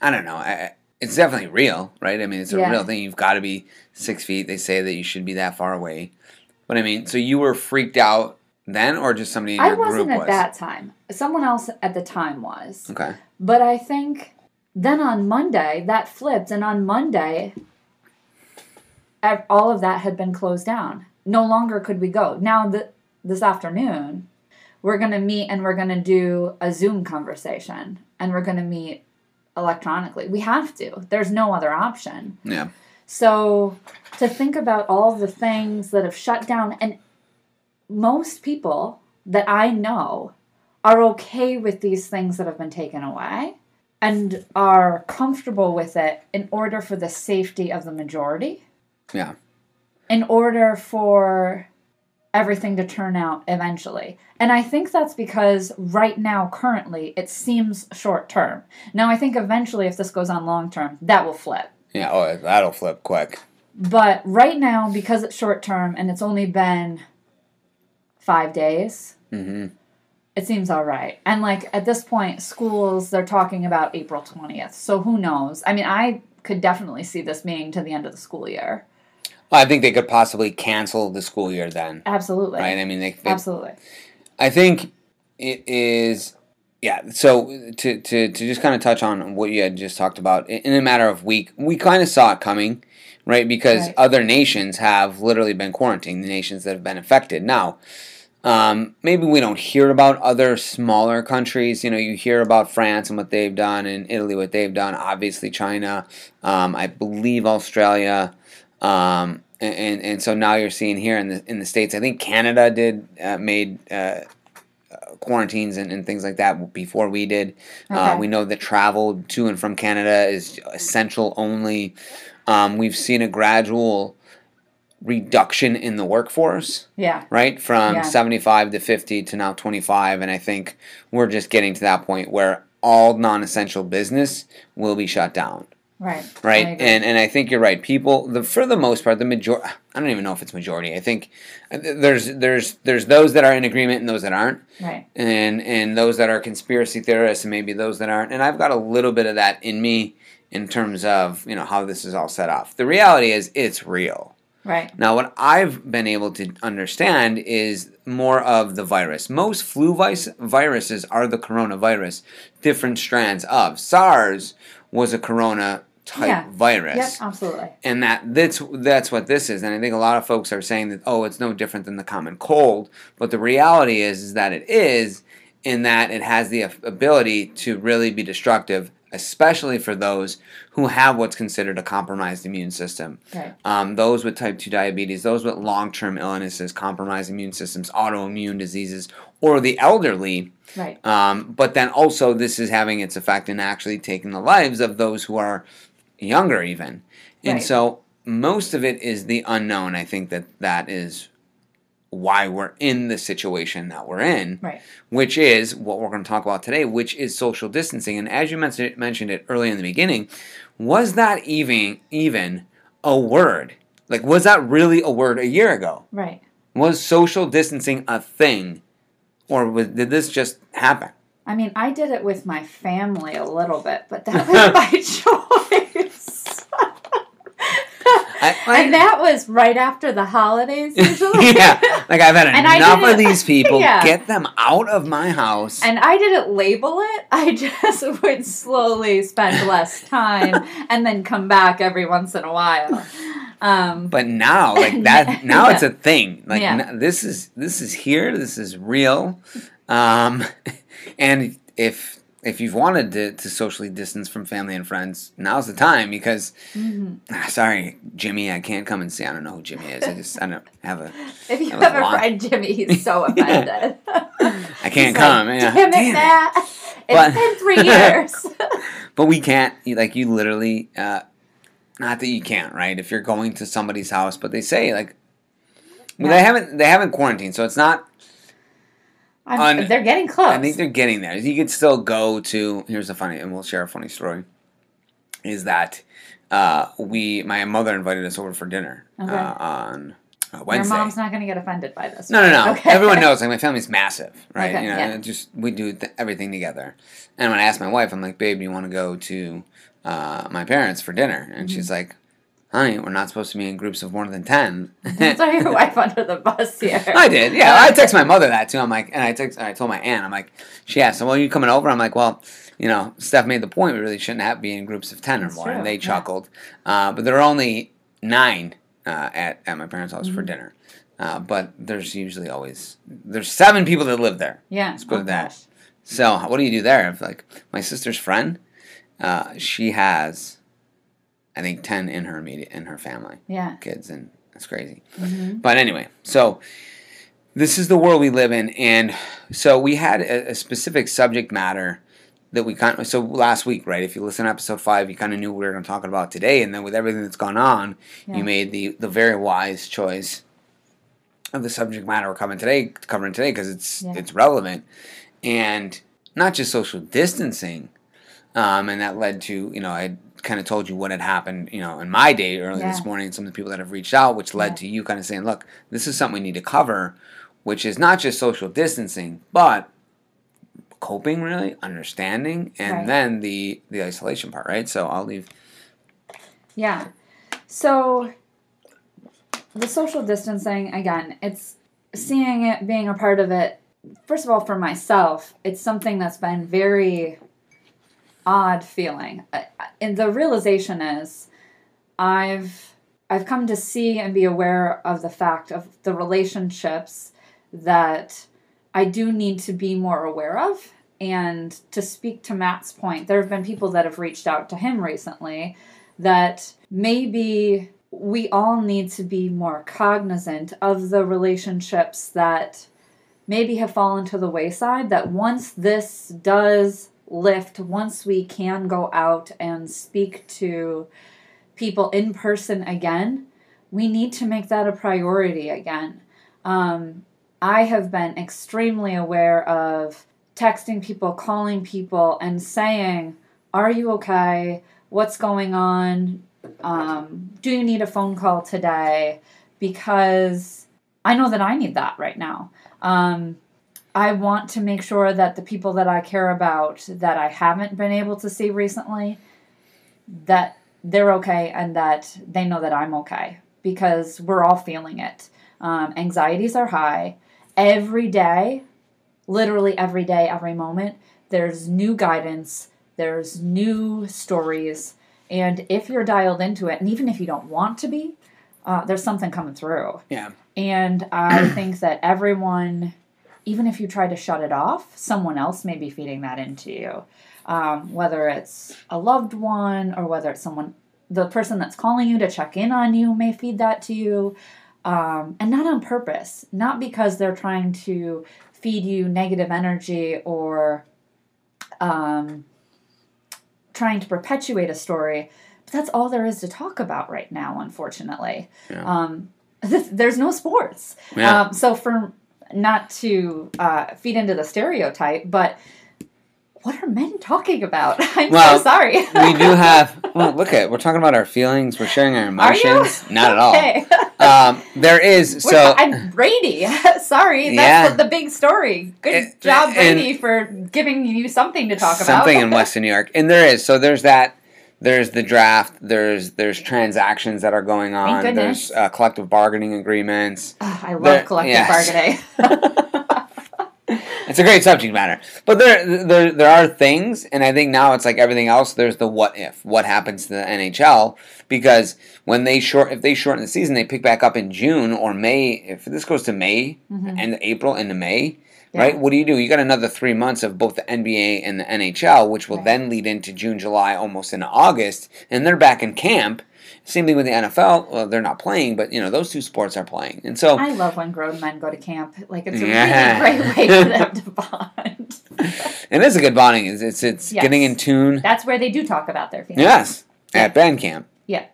Speaker 1: I don't know. I, it's definitely real, right? I mean, it's a
Speaker 2: Yeah.
Speaker 1: real thing. You've got to be six feet. They say that you should be that far away. But I mean, so you were freaked out then, or just somebody in
Speaker 2: I
Speaker 1: your
Speaker 2: wasn't
Speaker 1: group
Speaker 2: at
Speaker 1: was?
Speaker 2: that time. Someone else at the time was.
Speaker 1: Okay.
Speaker 2: But I think then on Monday that flipped, and on Monday, ev- all of that had been closed down. No longer could we go. Now th- this afternoon, we're gonna meet and we're gonna do a Zoom conversation, and we're gonna meet electronically. We have to. There's no other option.
Speaker 1: Yeah.
Speaker 2: So to think about all the things that have shut down, and most people that I know are okay with these things that have been taken away and are comfortable with it in order for the safety of the majority,
Speaker 1: Yeah.
Speaker 2: in order for everything to turn out eventually. And I think that's because right now, currently, it seems short term. Now, I think eventually, if this goes on long term, that will flip.
Speaker 1: Yeah. Oh, that'll flip quick.
Speaker 2: But right now, because it's short term and it's only been five days,
Speaker 1: hmm
Speaker 2: it seems all right. And like at this point, schools, they're talking about April 20th. So who knows? I mean, I could definitely see this being to the end of the school year.
Speaker 1: Well, I think they could possibly cancel the school year then,
Speaker 2: Absolutely.
Speaker 1: right? I mean, they, they
Speaker 2: Absolutely.
Speaker 1: I think it is. Yeah. So to to to just kind of touch on what you had just talked about in a matter of week, we kind of saw it coming, right? Because
Speaker 2: Right.
Speaker 1: other nations have literally been quarantined. The nations that have been affected now. Um, maybe we don't hear about other smaller countries. You know, you hear about France and what they've done, and Italy what they've done. Obviously, China. Um, I believe Australia. Um, and, and and so now you're seeing here in the in the states. I think Canada did uh, made uh, quarantines and, and things like that before we did. Uh, we know that travel to and from Canada is essential only. Um, we've seen a gradual reduction in the workforce,
Speaker 2: Yeah.
Speaker 1: right? From
Speaker 2: Yeah.
Speaker 1: 75 to 50 to now 25. And I think we're just getting to that point where all non essential business will be shut down
Speaker 2: Right.
Speaker 1: Right and and i think you're right people the for the most part the major i don't even know if it's majority i think uh, there's there's there's those that are in agreement and those that aren't
Speaker 2: right.
Speaker 1: and and those that are conspiracy theorists and maybe those that aren't and i've got a little bit of that in me in terms of you know how this is all set off the reality is it's real
Speaker 2: Right.
Speaker 1: now, what I've been able to understand is more of the virus. Most flu vis- viruses are the coronavirus, different strands of. SARS was a corona type
Speaker 2: Yeah.
Speaker 1: virus.
Speaker 2: Yep. Absolutely.
Speaker 1: And that that's that's what this is. And I think a lot of folks are saying that oh, it's no different than the common cold. But the reality is is that it is in that it has the ability to really be destructive, especially for those who have what's considered a compromised immune system.
Speaker 2: Right.
Speaker 1: Um, those with type 2 diabetes, those with long term illnesses, compromised immune systems, autoimmune diseases, or the elderly.
Speaker 2: Right.
Speaker 1: Um, but then also, this is having its effect in actually taking the lives of those who are younger, even. And
Speaker 2: Right.
Speaker 1: so, most of it is the unknown. I think that that is why we're in the situation that we're in
Speaker 2: Right.
Speaker 1: which is what we're going to talk about today, which is social distancing. And as you mentioned, mentioned it early in the beginning, was that even even a word? Like, was that really a word a year ago?
Speaker 2: Right.
Speaker 1: Was social distancing a thing, or was, did this just happen?
Speaker 2: I mean, I did it with my family a little bit, but that was by choice.
Speaker 1: I,
Speaker 2: and that was right after the holidays,
Speaker 1: yeah, like I've had
Speaker 2: And
Speaker 1: enough of these people.
Speaker 2: yeah.
Speaker 1: Get them out of my house.
Speaker 2: And I didn't label it. I just would slowly spend less time and then come back every once in a while. Um,
Speaker 1: But now, like that, now it's a thing. Like
Speaker 2: Yeah.
Speaker 1: n- this is this is here. This is real. Um, and if if you've wanted to, to socially distance from family and friends, now's the time because.
Speaker 2: mhm.
Speaker 1: ah, Sorry, Jimmy, I can't come and see. I don't know who Jimmy is. I just I don't have a.
Speaker 2: If you have a
Speaker 1: long.
Speaker 2: friend Jimmy, he's so offended.
Speaker 1: I can't
Speaker 2: He's
Speaker 1: come.
Speaker 2: Like,
Speaker 1: yeah.
Speaker 2: Damn it,
Speaker 1: Damn it."
Speaker 2: Matt. It's
Speaker 1: But-
Speaker 2: been three years.
Speaker 1: But we can't. Like you literally. Uh, not that you can't, right? If you're going to somebody's house, but they say like. Well,
Speaker 2: Yeah.
Speaker 1: they haven't. They haven't quarantined, so it's not
Speaker 2: I'm, they're getting close.
Speaker 1: I think they're getting there. You could still go to. Here's a funny, and we'll share a funny story. Is that uh, we? My mother invited us over for dinner
Speaker 2: Okay.
Speaker 1: uh, on uh,
Speaker 2: Your mom's not going to get offended by this.
Speaker 1: no, no, no.
Speaker 2: Okay.
Speaker 1: Everyone knows. Like my family's massive, right?
Speaker 2: Okay,
Speaker 1: you know,
Speaker 2: yeah.
Speaker 1: just we do th- everything together. And when I asked my wife, I'm like, "Babe, do you want to go to uh, my parents for dinner?" And
Speaker 2: Mm-hmm.
Speaker 1: she's like, honey, we're not supposed to be in groups of more than 10.
Speaker 2: Don't throw your wife under the bus here.
Speaker 1: I did, yeah. I text my mother that too. I'm like, and I text, I told my aunt, I'm like, she asked, well, are you coming over? I'm like, well, you know, Steph made the point we really shouldn't have be in groups of 10
Speaker 2: That's
Speaker 1: or more.
Speaker 2: true,
Speaker 1: And they
Speaker 2: yeah.
Speaker 1: chuckled. Uh, but there are only nine uh, at, at my parents' house for
Speaker 2: Mm-hmm.
Speaker 1: dinner. Uh, but there's usually always, there's seven people that live there.
Speaker 2: Yeah.
Speaker 1: Let's put
Speaker 2: oh
Speaker 1: that.
Speaker 2: gosh.
Speaker 1: So what do you do there? If like my sister's friend, uh, she has, I think ten in her immediate in her family
Speaker 2: Yeah.
Speaker 1: kids, and that's crazy.
Speaker 2: hmm
Speaker 1: But anyway, so this is the world we live in, and so we had a, a specific subject matter that we kind of so last week, right? If you listen to episode five, you kind of knew what we were going to talk about today, and then with everything that's gone on,
Speaker 2: Yeah.
Speaker 1: you made the the very wise choice of the subject matter we're covering today, covering today because it's
Speaker 2: Yeah.
Speaker 1: it's relevant, and not just social distancing, um, and that led to you know I kind of told you what had happened you know in my day early
Speaker 2: Yeah.
Speaker 1: this morning, and some of the people that have reached out, which led
Speaker 2: Yeah.
Speaker 1: to you kind of saying, look, this is something we need to cover, which is not just social distancing, but coping really understanding and
Speaker 2: Right.
Speaker 1: then the the isolation part right so i'll leave
Speaker 2: Yeah. So the social distancing again, it's seeing it, being a part of it. First of all, for myself, it's something that's been very odd feeling. And the realization is I've I've come to see and be aware of the fact of the relationships that I do need to be more aware of. And to speak to Matt's point, there have been people that have reached out to him recently that maybe we all need to be more cognizant of the relationships that maybe have fallen to the wayside. That once this does lift, once we can go out and speak to people in person again, we need to make that a priority again. Um, I have been extremely aware of texting people, calling people, and saying, Are you okay? What's going on? Um, do you need a phone call today? Because I know that I need that right now. Um, I want to make sure that the people that I care about that I haven't been able to see recently, that they're okay and that they know that I'm okay because we're all feeling it. Um, anxieties are high. Every day, literally every day, every moment, there's new guidance, there's new stories. And if you're dialed into it, and even if you don't want to be, uh, there's something coming through.
Speaker 1: yeah
Speaker 2: And I think that everyone, even if you try to shut it off, someone else may be feeding that into you. Um, whether it's a loved one or whether it's someone, the person that's calling you to check in on you may feed that to you. Um, and not on purpose, not because they're trying to feed you negative energy or um, trying to perpetuate a story. But that's all there is to talk about right now, unfortunately.
Speaker 1: Yeah.
Speaker 2: Um, there's no sports.
Speaker 1: Yeah.
Speaker 2: Um, so for not to uh, feed into the stereotype, but what are men talking about? I'm
Speaker 1: Well,
Speaker 2: so sorry.
Speaker 1: we do have well look at we're talking about our feelings we're sharing our emotions not at all
Speaker 2: Okay.
Speaker 1: um, there is
Speaker 2: We're-
Speaker 1: so
Speaker 2: I'm Brady. Sorry, that's
Speaker 1: Yeah.
Speaker 2: what the big story. Good
Speaker 1: And-
Speaker 2: job, Brady, for giving you something to talk about.
Speaker 1: something in Western New York, and there is. So there's that. There's the draft. There's there's transactions that are going on. There's uh, collective bargaining agreements.
Speaker 2: Ugh, I love
Speaker 1: There-
Speaker 2: collective
Speaker 1: yes.
Speaker 2: bargaining.
Speaker 1: It's a great subject matter, but there there there are things, and I think now it's like everything else. There's the what if, what happens to the NHL because when they short if they shorten the season, they pick back up in June or May. If this goes to May
Speaker 2: Mhm.
Speaker 1: and April into May,
Speaker 2: Yeah.
Speaker 1: right? What do you do? You got another three months of both the NBA and the NHL, which will
Speaker 2: Right.
Speaker 1: then lead into June, July, almost into August, and they're back in camp. Same thing with the NFL. Well, they're not playing, but you know those two sports are playing, and so
Speaker 2: I love when grown men go to camp. Like it's a
Speaker 1: Yeah.
Speaker 2: really great way for them to bond.
Speaker 1: And it is a good bonding. It's it's, it's
Speaker 2: Yes.
Speaker 1: getting in tune.
Speaker 2: That's where they do talk about their feelings.
Speaker 1: Yes, at band camp.
Speaker 2: Yeah.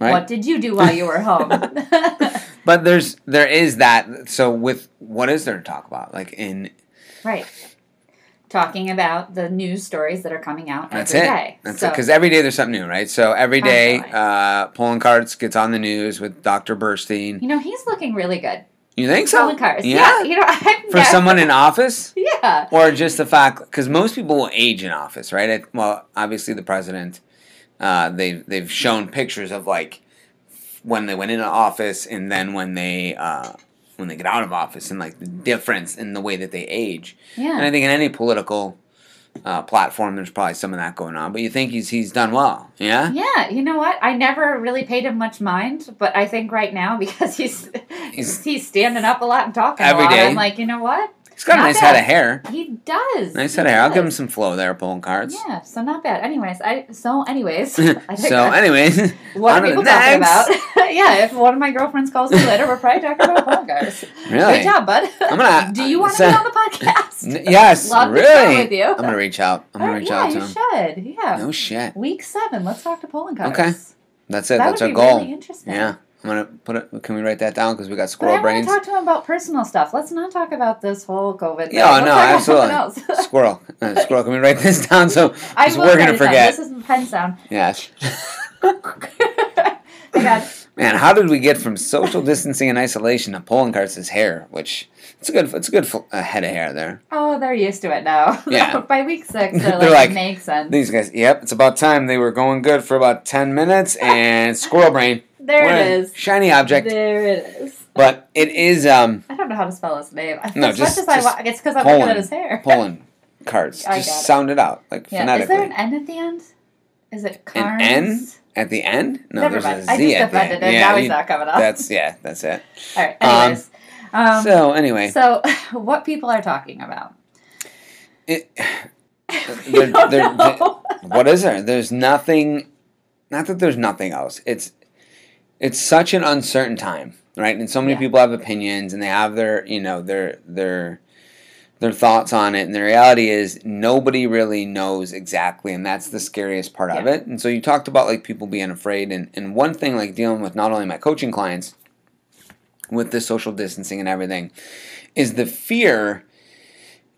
Speaker 1: Right.
Speaker 2: What did you do while you were home?
Speaker 1: But there's there is that. So with what is there to talk about? Like in
Speaker 2: right. Talking about the news stories that are coming out
Speaker 1: that's
Speaker 2: every
Speaker 1: it.
Speaker 2: day.
Speaker 1: That's
Speaker 2: so,
Speaker 1: it. Because every day there's something new, right? So every day, uh, Poloncarz gets on the news with Dr. Burstein.
Speaker 2: you know, he's looking really good.
Speaker 1: You think so?
Speaker 2: Cars.
Speaker 1: Yeah.
Speaker 2: you know, I'm
Speaker 1: For someone in office.
Speaker 2: Yeah.
Speaker 1: or just the fact because most people will age in office, right? It, well, obviously the president, uh, they've they've shown pictures of like when they went into office and then when they uh, when they get out of office and like the difference in the way that they age.
Speaker 2: Yeah.
Speaker 1: And I think in any political uh, platform, there's probably some of that going on. But you think he's he's done well, yeah?
Speaker 2: Yeah, you know what? I never really paid him much mind, but I think right now because he's
Speaker 1: He's-
Speaker 2: he's, standing up a lot and talking
Speaker 1: Every
Speaker 2: a lot,
Speaker 1: day.
Speaker 2: I'm like, you know what?
Speaker 1: He's got a nice
Speaker 2: bad.
Speaker 1: head of hair.
Speaker 2: He does.
Speaker 1: Nice
Speaker 2: He
Speaker 1: head of hair. I'll give him some flow there, Poloncarz.
Speaker 2: Yeah, so not bad. Anyways, I so anyways, I
Speaker 1: so, anyways,
Speaker 2: what are people talking about? yeah, if one of my girlfriends calls me later, we're probably talking about Poloncarz.
Speaker 1: Really?
Speaker 2: Good job, bud.
Speaker 1: I'm gonna-
Speaker 2: Do you want to
Speaker 1: so-
Speaker 2: be on the podcast?
Speaker 1: Yes,
Speaker 2: Love
Speaker 1: really.
Speaker 2: with you.
Speaker 1: I'm gonna reach out. I'm gonna
Speaker 2: Oh,
Speaker 1: reach
Speaker 2: yeah,
Speaker 1: out to
Speaker 2: you
Speaker 1: him.
Speaker 2: should. Yeah.
Speaker 1: No shit.
Speaker 2: Week seven. Let's talk to Poloncarz.
Speaker 1: Okay. That's it.
Speaker 2: That
Speaker 1: That's
Speaker 2: would
Speaker 1: our
Speaker 2: be
Speaker 1: goal.
Speaker 2: really interesting.
Speaker 1: Yeah. I'm gonna put it. Can we write that down? Because we got squirrel
Speaker 2: But
Speaker 1: squirrel
Speaker 2: I want to talk to him about personal stuff. Let's not talk about this whole COVID. thing.
Speaker 1: Yeah,
Speaker 2: Let's
Speaker 1: no, absolutely. squirrel. Uh, squirrel. Can we write this down? So
Speaker 2: I
Speaker 1: we're gonna
Speaker 2: it down.
Speaker 1: forget.
Speaker 2: This is the pen sound.
Speaker 1: Yes. Man, how did we get from social distancing and isolation to Poloncarz as hair? Which it's a good. It's a good uh, head of hair there.
Speaker 2: Oh, they're used to it now.
Speaker 1: Yeah.
Speaker 2: By week six, they're,
Speaker 1: They're
Speaker 2: like,
Speaker 1: like,
Speaker 2: makes sense.
Speaker 1: These guys. Yep. It's about time. They were going good for about ten minutes, and squirrel brain.
Speaker 2: There it is.
Speaker 1: Shiny object.
Speaker 2: There it is.
Speaker 1: But it is um
Speaker 2: I don't know how to spell his name.
Speaker 1: No,
Speaker 2: as
Speaker 1: just-
Speaker 2: much as I
Speaker 1: just
Speaker 2: wa- it's because I'm looking
Speaker 1: Poland.
Speaker 2: at his hair.
Speaker 1: pulling cards.
Speaker 2: I
Speaker 1: Just
Speaker 2: it.
Speaker 1: sound it out like
Speaker 2: Yeah. Is there an N at the end? Is it
Speaker 1: An N? At the end? No,
Speaker 2: Never
Speaker 1: there's
Speaker 2: mind.
Speaker 1: a
Speaker 2: I
Speaker 1: Z
Speaker 2: just
Speaker 1: at the end.
Speaker 2: him. now
Speaker 1: you-
Speaker 2: he's not coming up.
Speaker 1: That's yeah. That's it.
Speaker 2: All right.
Speaker 1: Um,
Speaker 2: Anyways. Um,
Speaker 1: so anyway,
Speaker 2: so, what people are talking about?
Speaker 1: it, They're-
Speaker 2: don't
Speaker 1: they're- what is there? There's nothing. Not that there's nothing else. It's it's such an uncertain time, right? And so many
Speaker 2: Yeah.
Speaker 1: people have opinions and they have their you know their their their thoughts on it. And the reality is nobody really knows exactly, and that's the scariest part of it. And so you talked about like people being afraid, and and one thing like dealing with not only my coaching clients with the social distancing and everything is the fear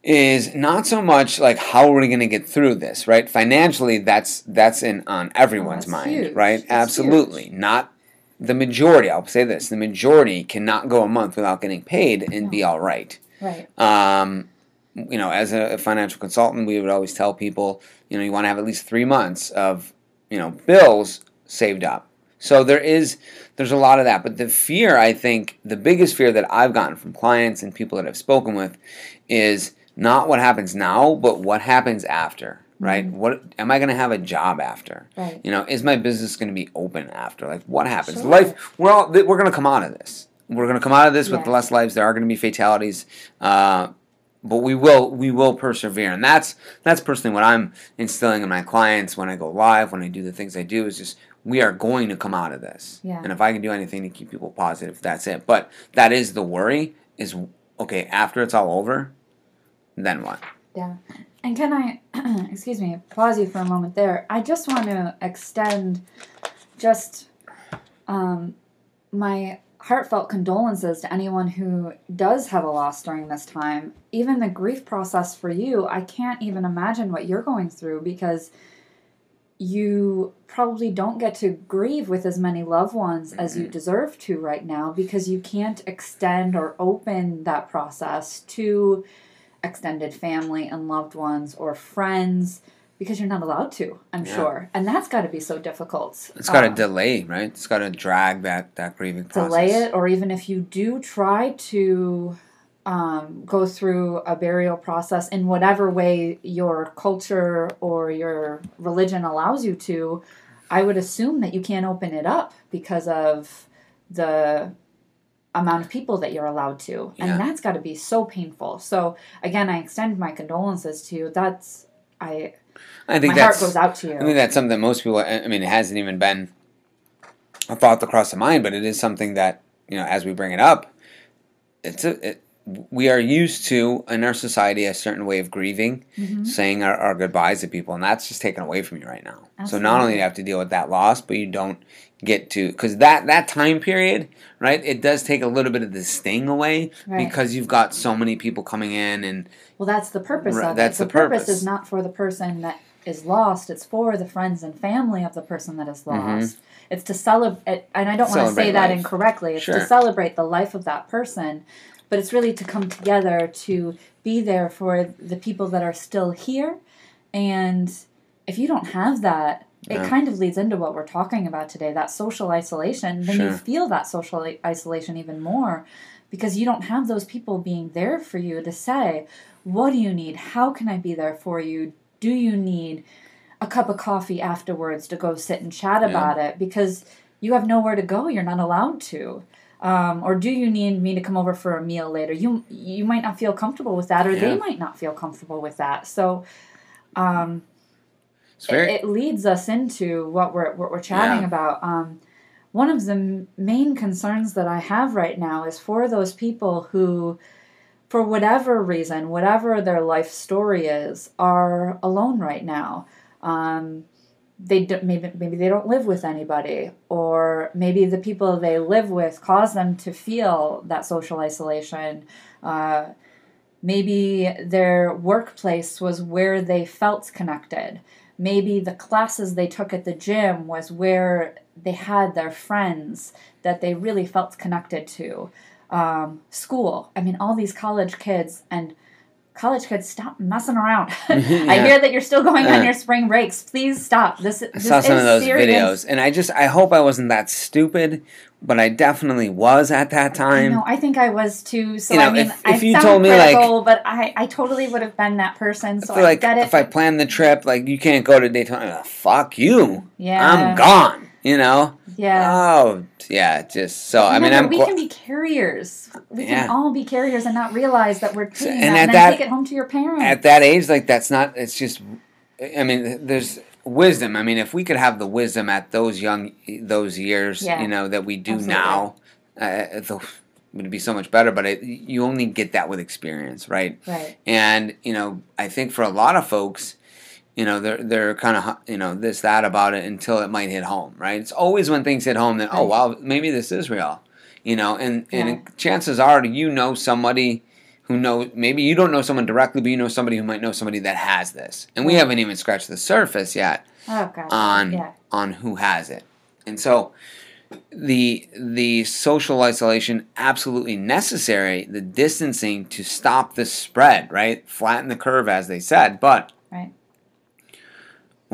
Speaker 1: is not so much like how are we going to get through this right financially that's that's in on everyone's oh,
Speaker 2: that's
Speaker 1: mind
Speaker 2: huge.
Speaker 1: right
Speaker 2: That's
Speaker 1: absolutely not the majority i'll say this the majority cannot go a month without getting paid and be all right
Speaker 2: Right.
Speaker 1: um, you know, as a financial consultant, we would always tell people, you know, you want to have at least three months of, you know, bills saved up. So there is, there's a lot of that. But the fear, I think, the biggest fear that I've gotten from clients and people that I've spoken with is not what happens now, but what happens after. Right? What am I going to have a job after?
Speaker 2: Right.
Speaker 1: You know, is my business going to be open after? Like, what happens?
Speaker 2: Sure.
Speaker 1: Life. We're all. We're going to come out of this. We're going to come out of this with less lives. There are going to be fatalities. Uh, but we will we will persevere and that's that's personally what i'm instilling in my clients when i go live when i do the things i do is just we are going to come out of this
Speaker 2: Yeah.
Speaker 1: and if i can do anything to keep people positive that's it but that is the worry is okay after it's all over then what
Speaker 2: Yeah. And can I, excuse me, pause you for a moment there? I just want to extend just um, my heartfelt condolences to anyone who does have a loss during this time. Even the grief process for you, I can't even imagine what you're going through because you probably don't get to grieve with as many loved ones as you deserve to right now because you can't extend or open that process to extended family and loved ones or friends because you're not allowed to, I'm
Speaker 1: Yeah.
Speaker 2: sure. And that's got to be so difficult.
Speaker 1: it's got to
Speaker 2: Um,
Speaker 1: delay right it's got to drag that that grieving process
Speaker 2: delay it, or even if you do try to um, go through a burial process in whatever way your culture or your religion allows you to, I would assume that you can't open it up because of the amount of people that you're allowed to.
Speaker 1: Yeah.
Speaker 2: And that's got to be so painful. So, again, I extend my condolences to you. That's, I,
Speaker 1: i think
Speaker 2: my heart goes out to you.
Speaker 1: I think that's something that most people. I mean, it hasn't even been a thought that crossed the mind, but it is something that you know, as we bring it up, it's a. It, we are used to in our society a certain way of grieving,
Speaker 2: Mhm.
Speaker 1: saying our, our goodbyes to people, and that's just taken away from you right now. So not only do you have to deal with that loss, but you don't get to because that that time period, right? It does take a little bit of the sting away
Speaker 2: Right.
Speaker 1: because you've got so many people coming in and
Speaker 2: Well, that's the purpose
Speaker 1: Right,
Speaker 2: of
Speaker 1: that's
Speaker 2: it.
Speaker 1: the
Speaker 2: purpose.
Speaker 1: purpose.
Speaker 2: is not for the person that is lost. It's for the friends and family of the person that is
Speaker 1: Mhm.
Speaker 2: lost. It's to celebrate, and I don't want to say that incorrectly. It's
Speaker 1: Sure.
Speaker 2: to celebrate the life of that person, but it's really to come together to be there for the people that are still here. And if you don't have that, it
Speaker 1: Yeah.
Speaker 2: kind of leads into what we're talking about today that social isolation. Then you feel that social isolation even more because you don't have those people being there for you to say, What do you need? How can I be there for you? Do you need a cup of coffee afterwards to go sit and chat
Speaker 1: Yeah.
Speaker 2: about it? Because you have nowhere to go, you're not allowed to. Um, or do you need me to come over for a meal later? You you might not feel comfortable with that, or they might not feel comfortable with that. So um,
Speaker 1: very
Speaker 2: it, it leads us into what we're what we're chatting
Speaker 1: Yeah.
Speaker 2: about. Um, one of the m- main concerns that I have right now is for those people who, for whatever reason, whatever their life story is, are alone right now. Um, they do, maybe maybe they don't live with anybody, or maybe the people they live with cause them to feel that social isolation. Uh, maybe their workplace was where they felt connected maybe the classes they took at the gym was where they had their friends that they really felt connected to. Um, school. I mean all these college kids and college kids stop messing around. I hear that you're still going
Speaker 1: Yeah.
Speaker 2: on your spring breaks. Please stop. This,
Speaker 1: I saw some
Speaker 2: is
Speaker 1: of those
Speaker 2: serious.
Speaker 1: videos, and I just I hope I wasn't that stupid, but I definitely was at that time.
Speaker 2: No, I think I was too. So
Speaker 1: You know,
Speaker 2: I mean,
Speaker 1: if-
Speaker 2: I
Speaker 1: if you
Speaker 2: sound
Speaker 1: told me, like-
Speaker 2: but I, I totally would have been that person. So
Speaker 1: I feel
Speaker 2: I
Speaker 1: like
Speaker 2: get it.
Speaker 1: if I planned the trip, like you can't go to Daytona. Uh, fuck you.
Speaker 2: yeah,
Speaker 1: I'm gone. You know.
Speaker 2: Yeah.
Speaker 1: Oh yeah, just so I mean I'm.
Speaker 2: we can be carriers. We
Speaker 1: Yeah.
Speaker 2: can all be carriers and not realize that we're taking
Speaker 1: and
Speaker 2: that
Speaker 1: at
Speaker 2: and then
Speaker 1: that-
Speaker 2: take it home to your parents.
Speaker 1: at that age, like that's not. It's just. I mean, there's wisdom. I mean, if we could have the wisdom at those young, those years,
Speaker 2: Yeah.
Speaker 1: you know, that we do
Speaker 2: Absolutely.
Speaker 1: now, uh, it would be so much better. But it, you only get that with experience, right?
Speaker 2: right.
Speaker 1: And you know, I think for a lot of folks, you know, they're they're kind of you know this that about it until it might hit home, right? It's always when things hit home that oh
Speaker 2: Right.
Speaker 1: wow maybe this is real, you know, and
Speaker 2: Yeah.
Speaker 1: and chances are you know somebody who know maybe you don't know someone directly, but you know somebody who might know somebody that has this, and we haven't even scratched the surface yet
Speaker 2: Oh
Speaker 1: on
Speaker 2: yeah.
Speaker 1: on who has it, and so the the social isolation absolutely necessary the distancing to stop the spread right? Flatten the curve as they said but
Speaker 2: Right.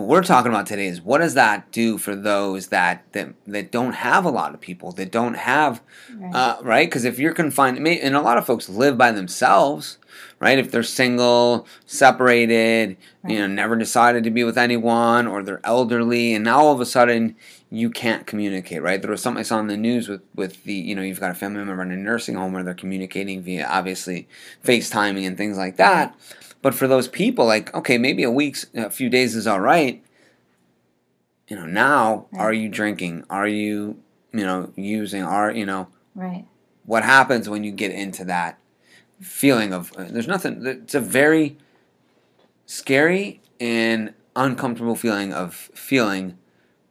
Speaker 1: What we're talking about today is what does that do for those that that, that don't have a lot of people that don't have
Speaker 2: Right.
Speaker 1: uh, right? Because if you're confined and a lot of folks live by themselves right? If they're single separated you know never decided to be with anyone or they're elderly and now all of a sudden you can't communicate right? There was something i saw in the news with with the you know you've got a family member in a nursing home where they're communicating via obviously facetiming and things like that but for those people like okay maybe a week's a few days is all right you know now
Speaker 2: Right.
Speaker 1: are you drinking are you you know using are you know
Speaker 2: right.
Speaker 1: what happens when you get into that feeling of uh, there's nothing it's a very scary and uncomfortable feeling of feeling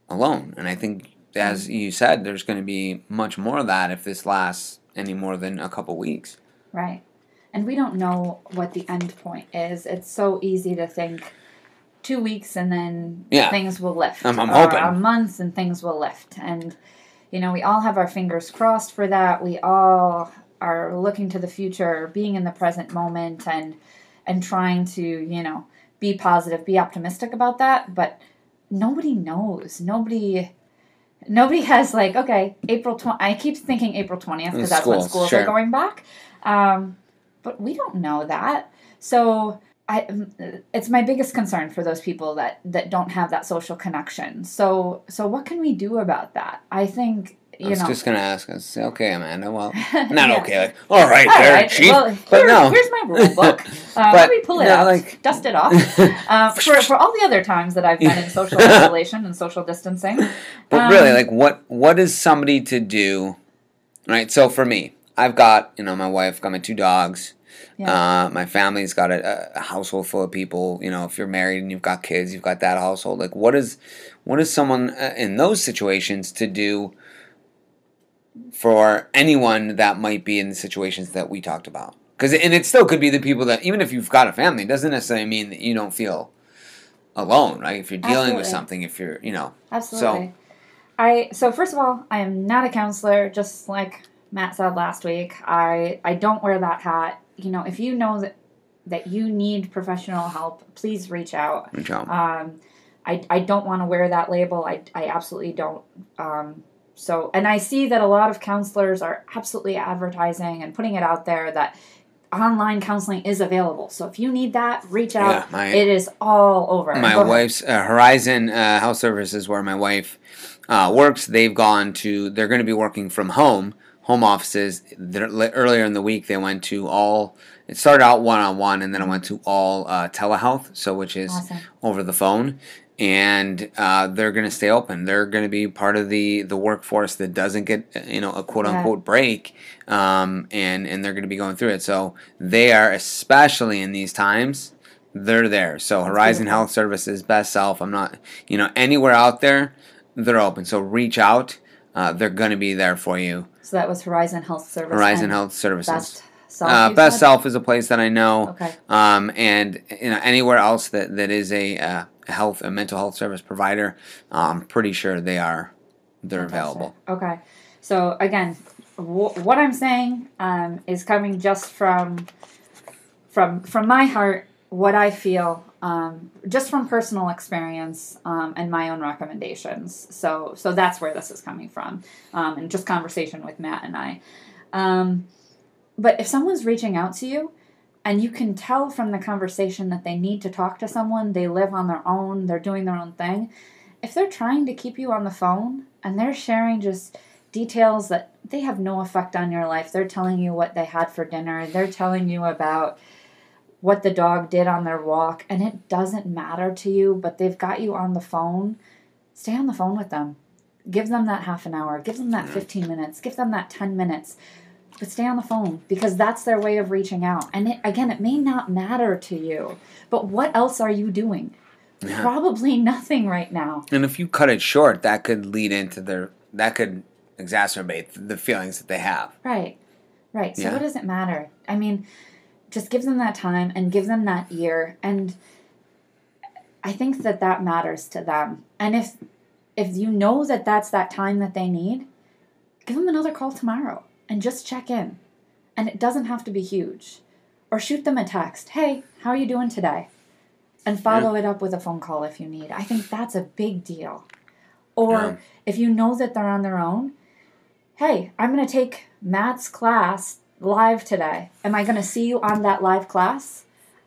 Speaker 1: alone and i think as you said there's going to be much more of that if this lasts any more than a couple weeks
Speaker 2: Right. And we don't know what the end point is. It's so easy to think two weeks and then
Speaker 1: Yeah.
Speaker 2: things will lift.
Speaker 1: I'm- I'm
Speaker 2: or
Speaker 1: hoping.
Speaker 2: A month and things will lift. And, you know, we all have our fingers crossed for that. We all are looking to the future, being in the present moment and and trying to, you know, be positive, be optimistic about that. But nobody knows. Nobody nobody has like okay april 20 i keep thinking april 20th because that's when
Speaker 1: Schools, sure.
Speaker 2: are going back um, but we don't know that so I, it's my biggest concern for those people that that don't have that social connection so so what can we do about that i think
Speaker 1: i
Speaker 2: you
Speaker 1: was
Speaker 2: know
Speaker 1: just going to ask us okay amanda well not
Speaker 2: Yeah.
Speaker 1: okay like all right
Speaker 2: all
Speaker 1: there
Speaker 2: right,
Speaker 1: chief
Speaker 2: well,
Speaker 1: but no
Speaker 2: here's my rule book. Uh, let me pull it
Speaker 1: no,
Speaker 2: out,
Speaker 1: like-
Speaker 2: dust it off. Uh, for, for all the other times that I've been in social isolation and social distancing.
Speaker 1: But
Speaker 2: um,
Speaker 1: really, like, what what is somebody to do? Right. So for me, I've got you know my wife, got my two dogs.
Speaker 2: Yeah.
Speaker 1: Uh, my family's got a, a household full of people. You know, if you're married and you've got kids, you've got that household. Like, what is what is someone uh, in those situations to do for anyone that might be in the situations that we talked about? Because and it still could be the people that even if you've got a family, it doesn't necessarily mean that you don't feel alone, right? If you're dealing with something, if you're you know
Speaker 2: Absolutely. I so first of all, I am not a counselor, just like Matt said last week. I I don't wear that hat. You know, if you know that that you need professional help, please reach out.
Speaker 1: reach out.
Speaker 2: Um, I, I don't want to wear that label. I, I absolutely don't. Um, so, and I see that a lot of counselors are absolutely advertising and putting it out there that online counseling is available. So if you need that, reach out.
Speaker 1: Yeah, my-
Speaker 2: it is all over.
Speaker 1: my
Speaker 2: Go
Speaker 1: wife's uh, Horizon uh, Health Services, where my wife uh, works, they've gone to. They're going to be working from home, home offices. Earlier in the week, they went to all. It started out one on one, and then it went to all uh, telehealth, so which is
Speaker 2: Awesome.
Speaker 1: over the phone. And uh, they're going to stay open. They're going to be part of the, the workforce that doesn't get you know a quote
Speaker 2: Yeah.
Speaker 1: unquote break, um, and and they're going to be going through it. So they are especially in these times they're there. So Horizon
Speaker 2: beautiful.
Speaker 1: Health Services, Best Self. I'm not, you know, anywhere out there, they're open. So reach out. Uh, they're going to be there for you.
Speaker 2: So that was Horizon Health Service.
Speaker 1: Horizon
Speaker 2: and
Speaker 1: Health Services.
Speaker 2: Best Self.
Speaker 1: uh, Best
Speaker 2: said?
Speaker 1: Self is a place that I know.
Speaker 2: Okay.
Speaker 1: Um, and you know anywhere else that, that is a, uh, health a mental health service provider, uh, I'm pretty sure they are they're available.
Speaker 2: Okay. So again, wh- what I'm saying um, is coming just from from from my heart, what I feel, um, just from personal experience um, and my own recommendations. So so that's where this is coming from, um, and just conversation with Matt and I. Um, but if someone's reaching out to you. And you can tell from the conversation that they need to talk to someone, they live on their own, they're doing their own thing. If they're trying to keep you on the phone and they're sharing just details that they have no effect on your life. They're telling you what they had for dinner. They're telling you about what the dog did on their walk, and it doesn't matter to you, but they've got you on the phone. Stay on the phone with them. Give them that half an hour. Give them that mm. 15 minutes. Give them that 10 minutes. But stay on the phone because that's their way of reaching out. And it, again, it may not matter to you, but what else are you doing?
Speaker 1: Yeah.
Speaker 2: Probably nothing right now.
Speaker 1: And if you cut it short, that could lead into their that could exacerbate the feelings that they have.
Speaker 2: Right. Right. So
Speaker 1: Yeah.
Speaker 2: what does it matter? I mean, just give them that time and give them that ear and I think that that matters to them. And if if you know that that's that time that they need, give them another call tomorrow and just check in. And it doesn't have to be huge. Or shoot them a text. Hey, how are you doing today? And follow it up with a phone call if you need. I think that's a big deal. Or
Speaker 1: Yeah.
Speaker 2: if you know that they're on their own, hey, I'm going to take Matt's class live today. Am I going to see you on that live class?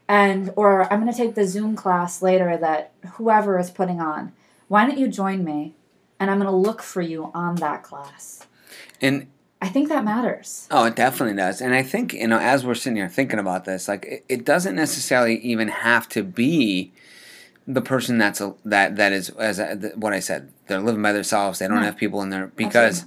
Speaker 2: And or I'm going to take the Zoom class later that whoever is putting on. Why don't you join me? And I'm going to look for you on that class.
Speaker 1: And
Speaker 2: I think that matters.
Speaker 1: Oh, it definitely does. And I think, you know, as we're sitting here thinking about this, like it, it doesn't necessarily even have to be the person that's a, that that is as I, th- what I said. They're living by themselves. They don't have people in there because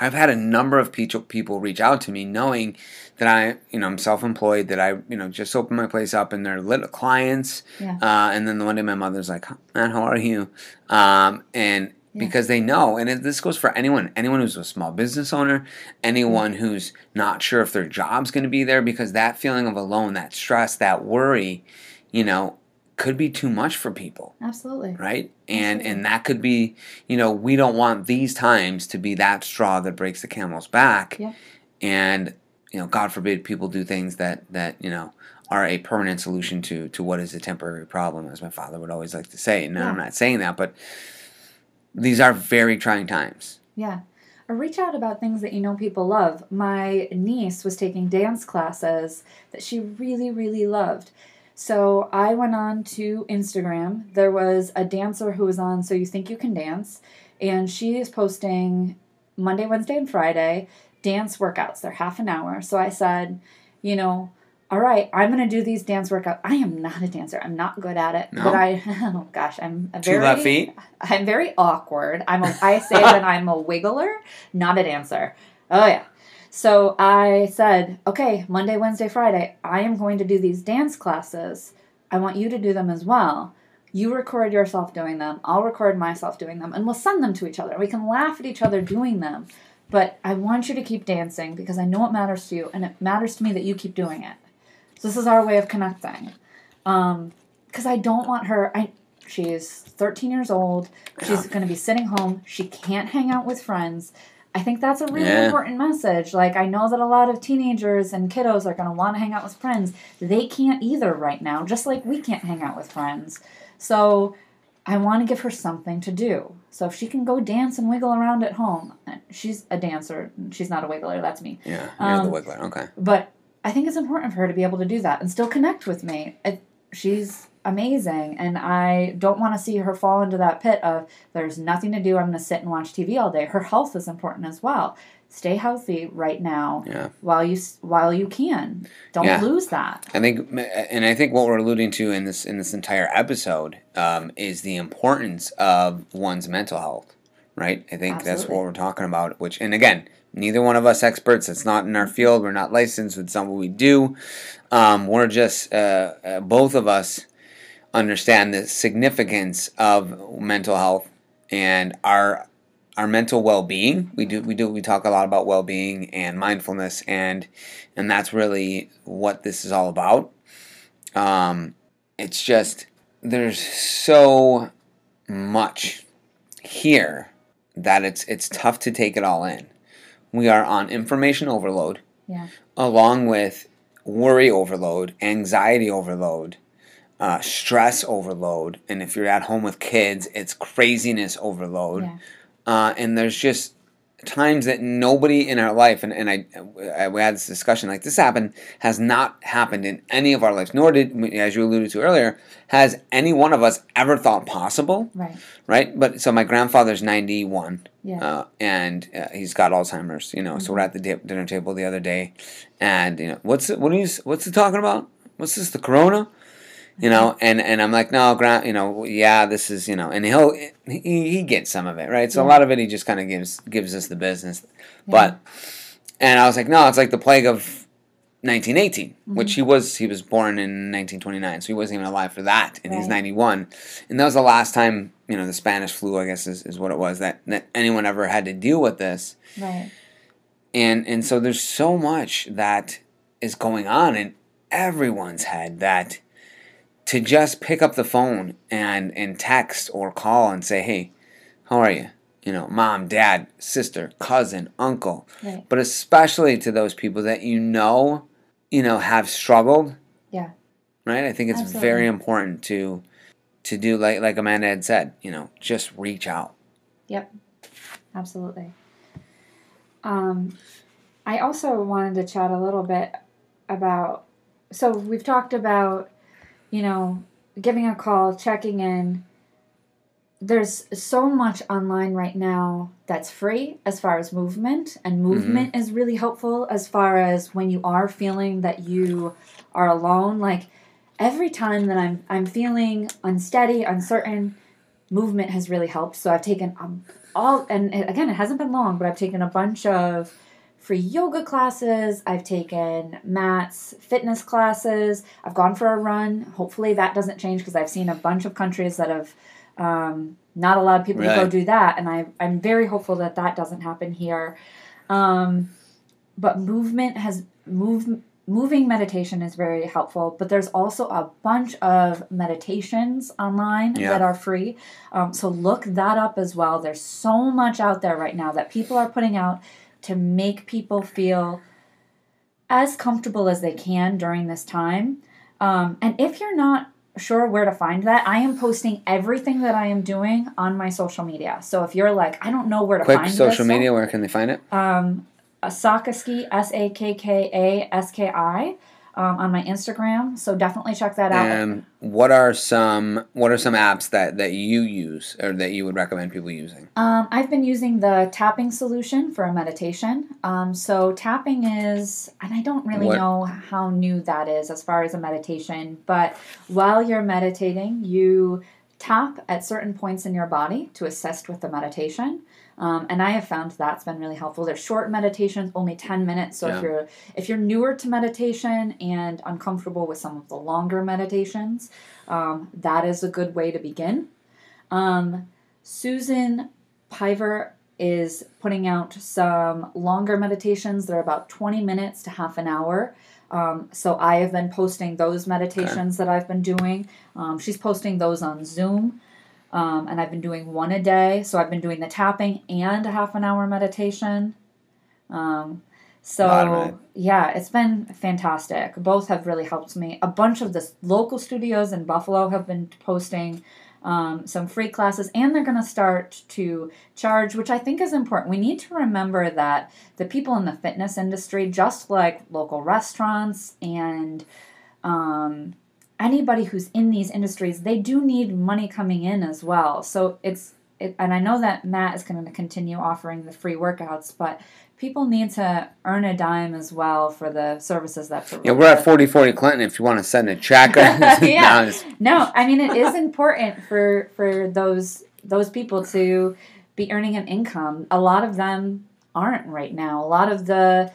Speaker 1: I've had a number of people reach out to me knowing that I, you know, I'm self-employed, that I, you know, just opened my place up and they're little clients.
Speaker 2: Yeah.
Speaker 1: Uh, and then one day my mother's like, "Man, how are you?" Um, and
Speaker 2: Yeah.
Speaker 1: because they know, and it, this goes for anyone, anyone who's a small business owner, anyone who's not sure if their job's going to be there, because that feeling of alone, that stress, that worry, you know, could be too much for people
Speaker 2: Absolutely.
Speaker 1: right and and that could be you know we don't want these times to be that straw that breaks the camel's back
Speaker 2: Yeah.
Speaker 1: and you know god forbid people do things that that you know are a permanent solution to to what is a temporary problem as my father would always like to say and i'm not saying that but these are very trying times
Speaker 2: Yeah. Or reach out about things that you know people love. My niece was taking dance classes that she really, really loved. So I went on to Instagram. There was a dancer who was on So You Think You Can Dance, and she is posting Monday, Wednesday, and Friday dance workouts. They're half an hour. So I said, you know, all right, I'm going to do these dance workouts. I am not a dancer. I'm not good at it.
Speaker 1: No?
Speaker 2: But I, oh gosh, I'm a
Speaker 1: two
Speaker 2: very.
Speaker 1: left feet
Speaker 2: I'm very awkward. I'm a, I say that I'm a wiggler, not a dancer. Oh yeah. So I said, okay, Monday, Wednesday, Friday, I am going to do these dance classes. I want you to do them as well. You record yourself doing them. I'll record myself doing them, and we'll send them to each other. We can laugh at each other doing them. But I want you to keep dancing because I know it matters to you, and it matters to me that you keep doing it. So this is our way of connecting. Um, because I don't want her. I she's 13 years old. She's
Speaker 1: Yeah.
Speaker 2: going to be sitting home. She can't hang out with friends. I think that's a really
Speaker 1: Yeah.
Speaker 2: important message. Like I know that a lot of teenagers and kiddos are going to want to hang out with friends. They can't either right now, just like we can't hang out with friends. So I want to give her something to do. So if she can go dance and wiggle around at home, she's a dancer. She's not a wiggler. That's me.
Speaker 1: Yeah, you're um, the wiggler. Okay.
Speaker 2: But I think it's important for her to be able to do that and still connect with me. It, she's amazing, and I don't want to see her fall into that pit of there's nothing to do. I'm going to sit and watch TV all day. Her health is important as well stay healthy right now
Speaker 1: yeah.
Speaker 2: while you while you can don't yeah. lose that
Speaker 1: i think and i think what we're alluding to in this in this entire episode um, is the importance of one's mental health right i think Absolutely. that's what we're talking about which and again neither one of us experts it's not in our field we're not licensed it's not what we do um, we're just uh, uh, both of us understand the significance of mental health and our our mental well-being. We do we do we talk a lot about well-being and mindfulness and and that's really what this is all about. Um, it's just there's so much here that it's it's tough to take it all in. We are on information overload.
Speaker 2: Yeah.
Speaker 1: Along with worry overload, anxiety overload, uh, stress overload, and if you're at home with kids, it's craziness overload. Yeah. Uh, and there's just times that nobody in our life, and, and I, I, we had this discussion, like this happened, has not happened in any of our lives, nor did, as you alluded to earlier, has any one of us ever thought possible.
Speaker 2: Right.
Speaker 1: Right? But so my grandfather's 91.
Speaker 2: Yeah. Uh,
Speaker 1: and uh, he's got Alzheimer's, you know. Mm-hmm. So we're at the di- dinner table the other day, and you know, what's it, what are you, what's he talking about? What's this? The corona? You know and and i'm like no grant you know yeah this is you know and he'll he, he gets some of it right so yeah. a lot of it he just kind of gives gives us the business but and i was like no it's like the plague of 1918 mm-hmm. which he was he was born in 1929 so he wasn't even alive for that and right. he's 91 and that was the last time you know the spanish flu i guess is, is what it was that, that anyone ever had to deal with this
Speaker 2: right
Speaker 1: and and so there's so much that is going on in everyone's head that to just pick up the phone and and text or call and say, "Hey, how are you?" You know, mom, dad, sister, cousin, uncle.
Speaker 2: Right.
Speaker 1: But especially to those people that you know, you know, have struggled.
Speaker 2: Yeah.
Speaker 1: Right? I think it's Absolutely. very important to to do like like Amanda had said, you know, just reach out.
Speaker 2: Yep. Absolutely. Um I also wanted to chat a little bit about so we've talked about you know, giving a call, checking in. There's so much online right now that's free as far as movement, and movement mm-hmm. is really helpful as far as when you are feeling that you are alone. Like every time that I'm I'm feeling unsteady, uncertain, movement has really helped. So I've taken um, all, and again, it hasn't been long, but I've taken a bunch of free yoga classes. I've taken Matt's fitness classes. I've gone for a run. Hopefully that doesn't change because I've seen a bunch of countries that have um, not allowed people right. to go do that, and I, I'm very hopeful that that doesn't happen here. Um, but movement has moved. Moving meditation is very helpful, but there's also a bunch of meditations online yeah. that are free. Um, so look that up as well. There's so much out there right now that people are putting out to make people feel as comfortable as they can during this time. Um, and if you're not sure where to find that, I am posting everything that I am doing on my social media. So if you're like, I don't know where to
Speaker 1: Quick
Speaker 2: find
Speaker 1: social media, where can they find it?
Speaker 2: Um, Sakkaski, S A K K A S K I um, on my Instagram. So definitely check that out.
Speaker 1: And what are some what are some apps that that you use or that you would recommend people using?
Speaker 2: Um, I've been using the tapping solution for a meditation. Um, so tapping is, and I don't really what? know how new that is as far as a meditation, but while you're meditating, you tap at certain points in your body to assist with the meditation. Um, and I have found that's been really helpful. They're short meditations, only 10 minutes. So yeah. if you're if you're newer to meditation and uncomfortable with some of the longer meditations, um, that is a good way to begin. Um, Susan Piver is putting out some longer meditations. They're about 20 minutes to half an hour. Um, so I have been posting those meditations okay. that I've been doing. Um, she's posting those on Zoom. Um, and I've been doing one a day. So I've been doing the tapping and a half an hour meditation. Um, so yeah, it's been fantastic. Both have really helped me. A bunch of the local studios in Buffalo have been posting um, some free classes, and they're going to start to charge, which I think is important. We need to remember that the people in the fitness industry, just like local restaurants and um, anybody who's in these industries, they do need money coming in as well. So it's it, and I know that Matt is going to continue offering the free workouts, but people need to earn a dime as well for the services that
Speaker 1: yeah we're at 4040 clinton if you want to send a check.
Speaker 2: Yeah. no, no i mean it is important for for those those people to be earning an income. A lot of them aren't right now. A lot of the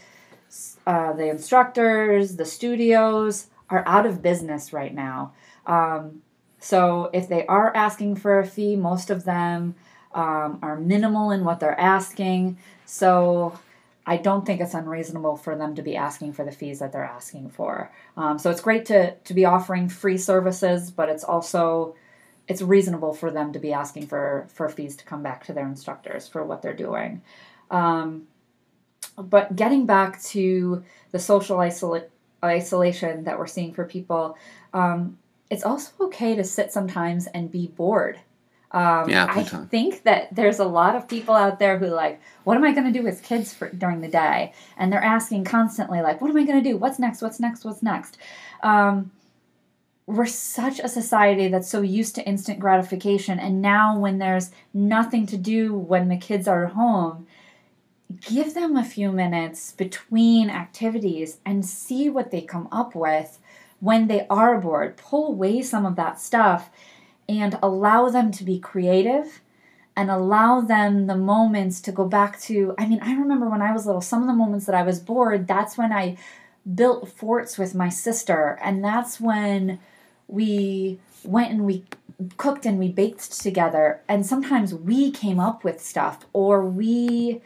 Speaker 2: uh, the instructors the studios are out of business right now um, so if they are asking for a fee most of them um, are minimal in what they're asking so I don't think it's unreasonable for them to be asking for the fees that they're asking for. Um, so it's great to to be offering free services, but it's also it's reasonable for them to be asking for for fees to come back to their instructors for what they're doing. Um, but getting back to the social isola- isolation that we're seeing for people, um, it's also okay to sit sometimes and be bored um, yeah, I time. think that there's a lot of people out there who like, what am I going to do with kids for, during the day? And they're asking constantly, like, what am I going to do? What's next? What's next? What's next? Um, we're such a society that's so used to instant gratification, and now when there's nothing to do when the kids are home, give them a few minutes between activities and see what they come up with when they are bored. Pull away some of that stuff and allow them to be creative and allow them the moments to go back to i mean i remember when i was little some of the moments that i was bored that's when i built forts with my sister and that's when we went and we cooked and we baked together and sometimes we came up with stuff or we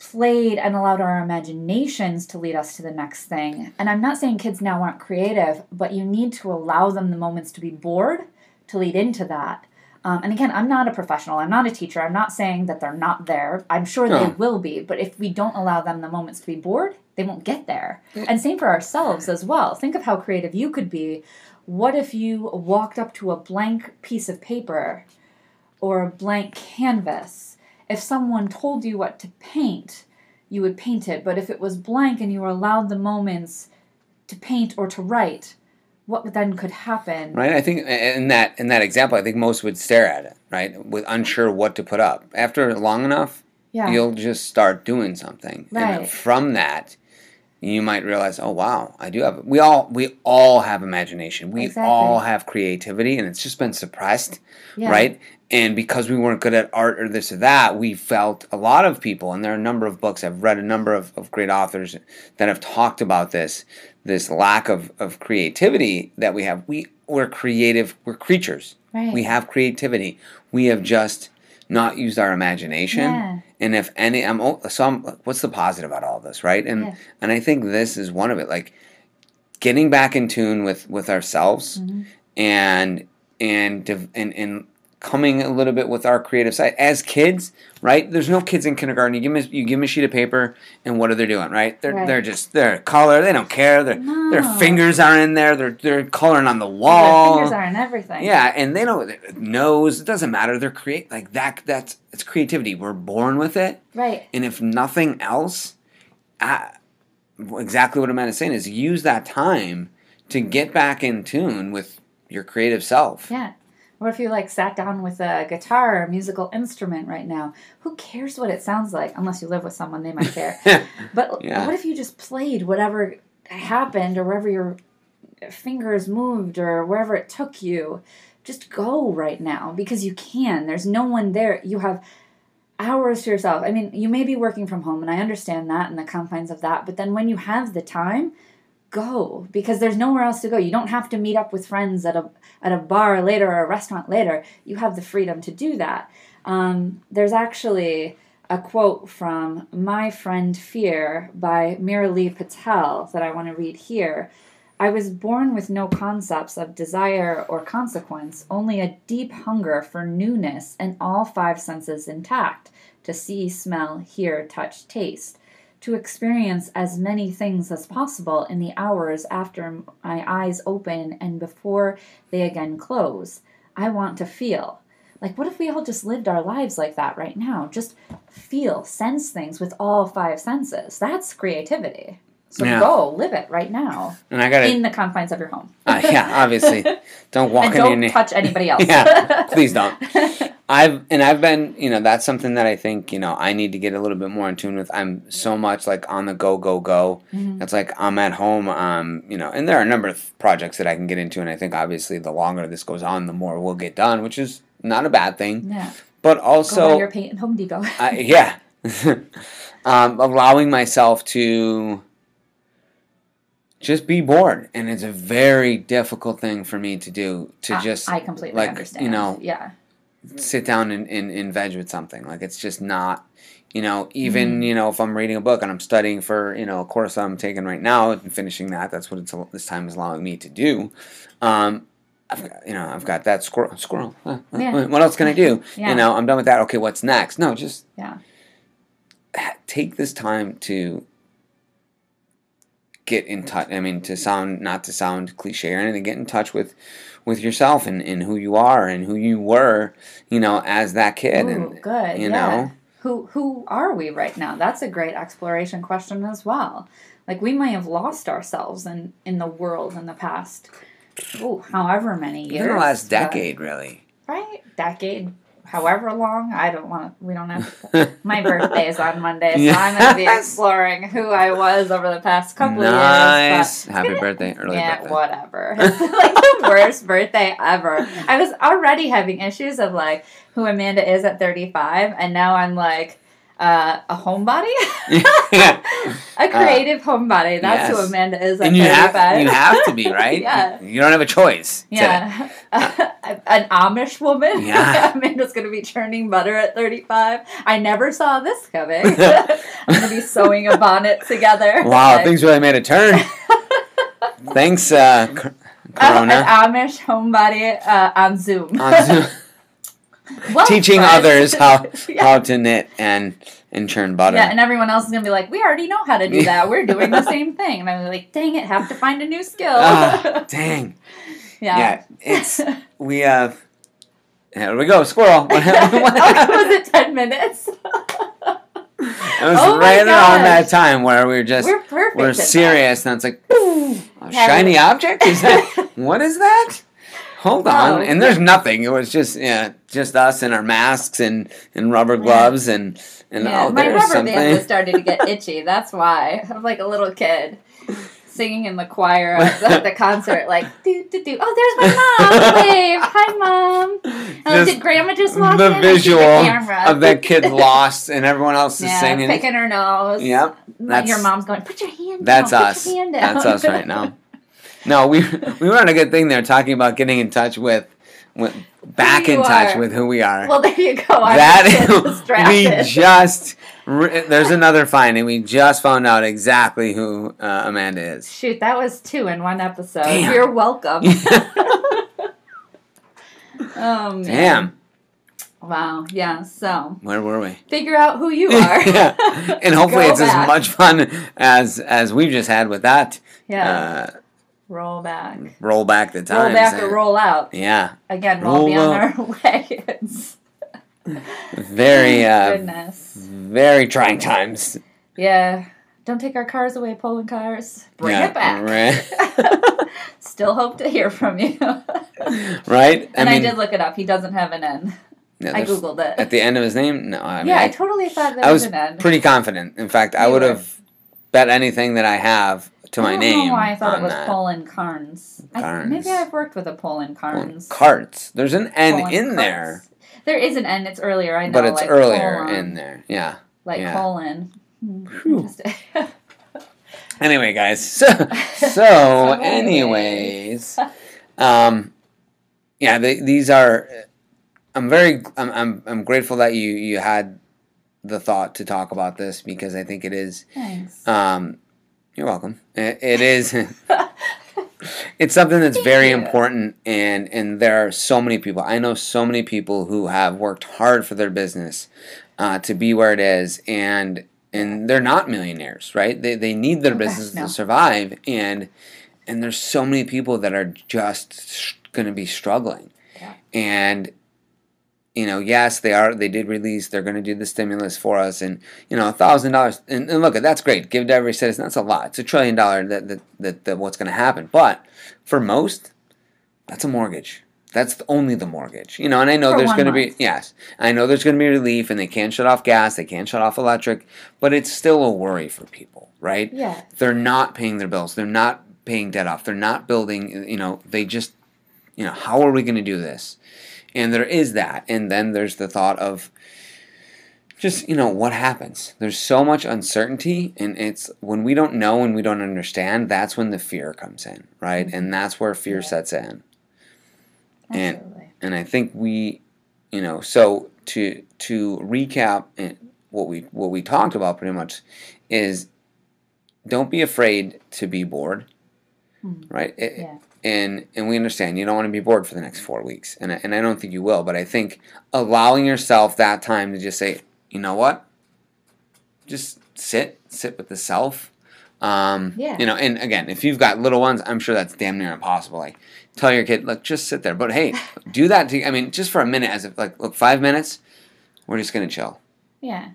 Speaker 2: played and allowed our imaginations to lead us to the next thing. And I'm not saying kids now aren't creative, but you need to allow them the moments to be bored to lead into that. Um, and again, I'm not a professional. I'm not a teacher. I'm not saying that they're not there. I'm sure no. they will be. But if we don't allow them the moments to be bored, they won't get there. And same for ourselves as well. Think of how creative you could be. What if you walked up to a blank piece of paper or a blank canvas if someone told you what to paint, you would paint it. But if it was blank and you were allowed the moments to paint or to write, what then could happen?
Speaker 1: Right. I think in that in that example, I think most would stare at it, right, with unsure what to put up. After long enough, yeah. you'll just start doing something, right. and from that, you might realize, oh wow, I do have. We all we all have imagination. We exactly. all have creativity, and it's just been suppressed, yeah. right? and because we weren't good at art or this or that, we felt a lot of people, and there are a number of books, I've read a number of, of great authors that have talked about this, this lack of, of creativity that we have. We, we're creative, we're creatures. Right. We have creativity. We have just not used our imagination. Yeah. And if any, I'm, so I'm, what's the positive about all this, right? And, yeah. and I think this is one of it, like getting back in tune with, with ourselves mm-hmm. and, and, and, and coming a little bit with our creative side. As kids right there's no kids in kindergarten. You give them you give them a sheet of paper and what are they doing right? They're right. they're just they're color they don't care. Their no. their fingers are in there. They're they're coloring on the wall.
Speaker 2: Their fingers are in everything.
Speaker 1: Yeah and they don't nose it doesn't matter. They're create like that that's it's creativity. We're born with it.
Speaker 2: Right.
Speaker 1: And if nothing else I, exactly what Amanda is saying is use that time to get back in tune with your creative self.
Speaker 2: Yeah what if you like sat down with a guitar or a musical instrument right now? Who cares what it sounds like? Unless you live with someone, they might care. but yeah. what if you just played whatever happened or wherever your fingers moved or wherever it took you? Just go right now because you can. There's no one there. You have hours to yourself. I mean, you may be working from home, and I understand that and the confines of that, but then when you have the time, go because there's nowhere else to go. You don't have to meet up with friends at a at a bar later or a restaurant later. You have the freedom to do that. Um, there's actually a quote from My Friend Fear by Meera Lee Patel that I want to read here. I was born with no concepts of desire or consequence, only a deep hunger for newness and all five senses intact to see, smell, hear, touch, taste to experience as many things as possible in the hours after my eyes open and before they again close. I want to feel. Like, what if we all just lived our lives like that right now? Just feel, sense things with all five senses. That's creativity. So
Speaker 1: Yeah.
Speaker 2: go live it right now
Speaker 1: And I got
Speaker 2: in the confines of your home.
Speaker 1: uh, yeah, obviously, don't walk
Speaker 2: and
Speaker 1: in
Speaker 2: don't
Speaker 1: your
Speaker 2: touch anybody else.
Speaker 1: Yeah, please don't. I've and I've been, you know, that's something that I think, you know, I need to get a little bit more in tune with. I'm so much like on the go, go, go.
Speaker 2: Mhm.
Speaker 1: It's like I'm at home, um, you know, and there are a number of projects that I can get into, and I think obviously the longer this goes on, the more we'll get done, which is not a bad thing.
Speaker 2: Yeah.
Speaker 1: But
Speaker 2: Go buy
Speaker 1: also,
Speaker 2: your paint at Home Depot.
Speaker 1: I, yeah, um, allowing myself to just be bored, and it's a very difficult thing for me to do. To
Speaker 2: I-
Speaker 1: just
Speaker 2: I completely
Speaker 1: like,
Speaker 2: understand.
Speaker 1: you know,
Speaker 2: yeah.
Speaker 1: sit down and, and, and veg with something. Like it's just not, you know, even, you know, if I'm reading a book and I'm studying for, you know, a course I'm taking right now and finishing that, that's what it's, this time is allowing me to do. Um, I've got, you know, I've got that squirrel, squirrel.
Speaker 2: Yeah.
Speaker 1: What else can I do?
Speaker 2: Yeah.
Speaker 1: You know, I'm done with that. Okay. What's next? No, just
Speaker 2: Yeah.
Speaker 1: take this time to get in touch. I mean, to sound, not to sound cliche or anything, get in touch with, with yourself and, and who you are and who you were, you know, as that kid.
Speaker 2: Ooh,
Speaker 1: and,
Speaker 2: good.
Speaker 1: you
Speaker 2: yeah.
Speaker 1: know?
Speaker 2: Who who are we right now? That's a great exploration question as well. Like we might have lost ourselves in in the world in the past. oh, however many years.
Speaker 1: Even the last
Speaker 2: but-
Speaker 1: decade, really.
Speaker 2: right? Decade, however long. I don't want. to We don't have. My birthday is on Monday, so I'm gonna be exploring who I was over the past couple of years.
Speaker 1: nice. Happy birthday, early
Speaker 2: yeah,
Speaker 1: birthday.
Speaker 2: whatever. It's like the worst birthday ever. I was already having issues of like who Amanda is at 35, and now I'm like uh, a homebody, a creative homebody. That's who
Speaker 1: Uh.
Speaker 2: Amanda is at
Speaker 1: And you
Speaker 2: 35.
Speaker 1: have you have to be right.
Speaker 2: Yeah.
Speaker 1: You don't have a choice. to-
Speaker 2: Yeah, an Amish woman.
Speaker 1: Yeah.
Speaker 2: Amanda's gonna be churning butter at 35. I never saw this coming. I'm gonna be sewing a bonnet together.
Speaker 1: Wow,
Speaker 2: Like,
Speaker 1: things really made a turn. Thanks, uh,
Speaker 2: uh,
Speaker 1: Corona.
Speaker 2: an Amish homebody uh, on Zoom.
Speaker 1: On Zoom.
Speaker 2: Well,
Speaker 1: Teaching others how
Speaker 2: yeah.
Speaker 1: how to knit and and churn butter.
Speaker 2: Yeah, and everyone else is gonna be like, "We already know how to do that. We're doing the same thing." And I'm like, "Dang it, have to find a new skill."
Speaker 1: Ah, dang.
Speaker 2: yeah.
Speaker 1: Yeah, it's we have. Here we go, squirrel. What,
Speaker 2: oh, was it ten minutes?
Speaker 1: It was
Speaker 2: Oh
Speaker 1: right around that time where we were just
Speaker 2: We're perfect.
Speaker 1: we're
Speaker 2: at that.
Speaker 1: serious, and it's like a shiny object. Is that what is that? Hold on,
Speaker 2: Oh,
Speaker 1: and there's nothing. It was just yeah, just us and our masks and and rubber gloves and and
Speaker 2: Yeah,
Speaker 1: oh,
Speaker 2: my rubber
Speaker 1: something.
Speaker 2: band was starting to get itchy. That's why I'm like a little kid singing in the choir at the, concert, like do do do. Oh, there's my mom. Wave, hi mom. Oh,
Speaker 1: Just
Speaker 2: did Grandma just walk
Speaker 1: the
Speaker 2: in?
Speaker 1: Visual
Speaker 2: camera.
Speaker 1: of that kid lost and everyone else is
Speaker 2: yeah,
Speaker 1: singing.
Speaker 2: picking her nose.
Speaker 1: Yep, that's-
Speaker 2: your mom's going. Put your hand. Up.
Speaker 1: That's
Speaker 2: down.
Speaker 1: us.
Speaker 2: Put your hand down.
Speaker 1: That's us right now. No, we we were on a good thing there, talking about getting in touch with, with back in touch
Speaker 2: are.
Speaker 1: with who we are.
Speaker 2: well, there you go. I'm
Speaker 1: that we just there's another finding. We just found out exactly who uh, Amanda is.
Speaker 2: Shoot, that was two in one episode.
Speaker 1: Damn.
Speaker 2: You're welcome. oh.
Speaker 1: Damn,
Speaker 2: Wow. Yeah. So
Speaker 1: where were we?
Speaker 2: figure out who you are.
Speaker 1: yeah. And hopefully it's
Speaker 2: back.
Speaker 1: as much fun as as we've just had with that.
Speaker 2: Yeah.
Speaker 1: Uh,
Speaker 2: roll back.
Speaker 1: roll back the time.
Speaker 2: Roll back or roll out.
Speaker 1: Yeah,
Speaker 2: Again, we'll
Speaker 1: Roll
Speaker 2: be on
Speaker 1: up.
Speaker 2: our wagons.
Speaker 1: very uh,
Speaker 2: Goodness.
Speaker 1: very trying times.
Speaker 2: Yeah. Don't take our cars away, Poloncarz. Bring
Speaker 1: yeah,
Speaker 2: it back.
Speaker 1: Right.
Speaker 2: Still hope to hear from you.
Speaker 1: right?
Speaker 2: and I, did look it up. He doesn't have an N. I googled it.
Speaker 1: at the end of his name. No, I mean,
Speaker 2: yeah, I,
Speaker 1: I,
Speaker 2: totally thought there
Speaker 1: I
Speaker 2: was,
Speaker 1: was
Speaker 2: an N.
Speaker 1: pretty confident. In fact, I would have bet anything that I have to my name.
Speaker 2: I don't know why I thought it was
Speaker 1: that.
Speaker 2: Poland Carnes. I,
Speaker 1: Carnes.
Speaker 2: maybe I've worked with a Poland Carnes.
Speaker 1: Carts. There's an N in
Speaker 2: Carnes.
Speaker 1: there,
Speaker 2: There is an N. It's earlier. I know.
Speaker 1: but it's
Speaker 2: like
Speaker 1: earlier
Speaker 2: colon,
Speaker 1: in there. Yeah.
Speaker 2: Like
Speaker 1: yeah.
Speaker 2: colon.
Speaker 1: Anyway, guys. So, so anyways, um, yeah, they, these are. I'm very. I'm, I'm. I'm grateful that you you had the thought to talk about this because I think it is.
Speaker 2: Thanks.
Speaker 1: Um, you're welcome. It, it is. it's something that's very
Speaker 2: you.
Speaker 1: important, and and there are so many people. I know so many people who have worked hard for their business uh, to be where it is, and and they're not millionaires, right? They they need their business
Speaker 2: no.
Speaker 1: to survive, and and there's so many people that are just going to be struggling.
Speaker 2: Yeah.
Speaker 1: And you know, yes, they are. They did release. They're going to do the stimulus for us, and you know, a thousand dollars. And look, that's great. Give to every citizen. That's a lot. It's a trillion dollar that that, that, that what's going to happen. But for most, that's a mortgage. That's only the mortgage, you know. And I know
Speaker 2: For
Speaker 1: there's going to be yes, I know there's going to be relief, and they can't shut off gas, they can't shut off electric, but it's still a worry for people, right?
Speaker 2: Yeah.
Speaker 1: They're not paying their bills. They're not paying debt off. They're not building. You know, they just, you know, how are we going to do this? And there is that, and then there's the thought of just you know what happens there's so much uncertainty and it's when we don't know and we don't understand that's when the fear comes in right and that's where fear
Speaker 2: Yeah.
Speaker 1: sets in And-
Speaker 2: Absolutely.
Speaker 1: and I think we, you know, so to to recap what we what we talked about pretty much is don't be afraid to be bored,
Speaker 2: Mhm.
Speaker 1: right? It-
Speaker 2: Yeah.
Speaker 1: And and we understand you don't want to be bored for the next four weeks, and I, and I don't think you will, but I think allowing yourself that time to just say, you know what, just sit sit with the self. Um,
Speaker 2: Yeah.
Speaker 1: You know, and again, if you've got little ones, I'm sure that's damn near impossible. Like, tell your kid, look, just sit there. But hey, do that. To, I mean, just for a minute, as if like, look, five minutes, we're just gonna chill.
Speaker 2: Yeah.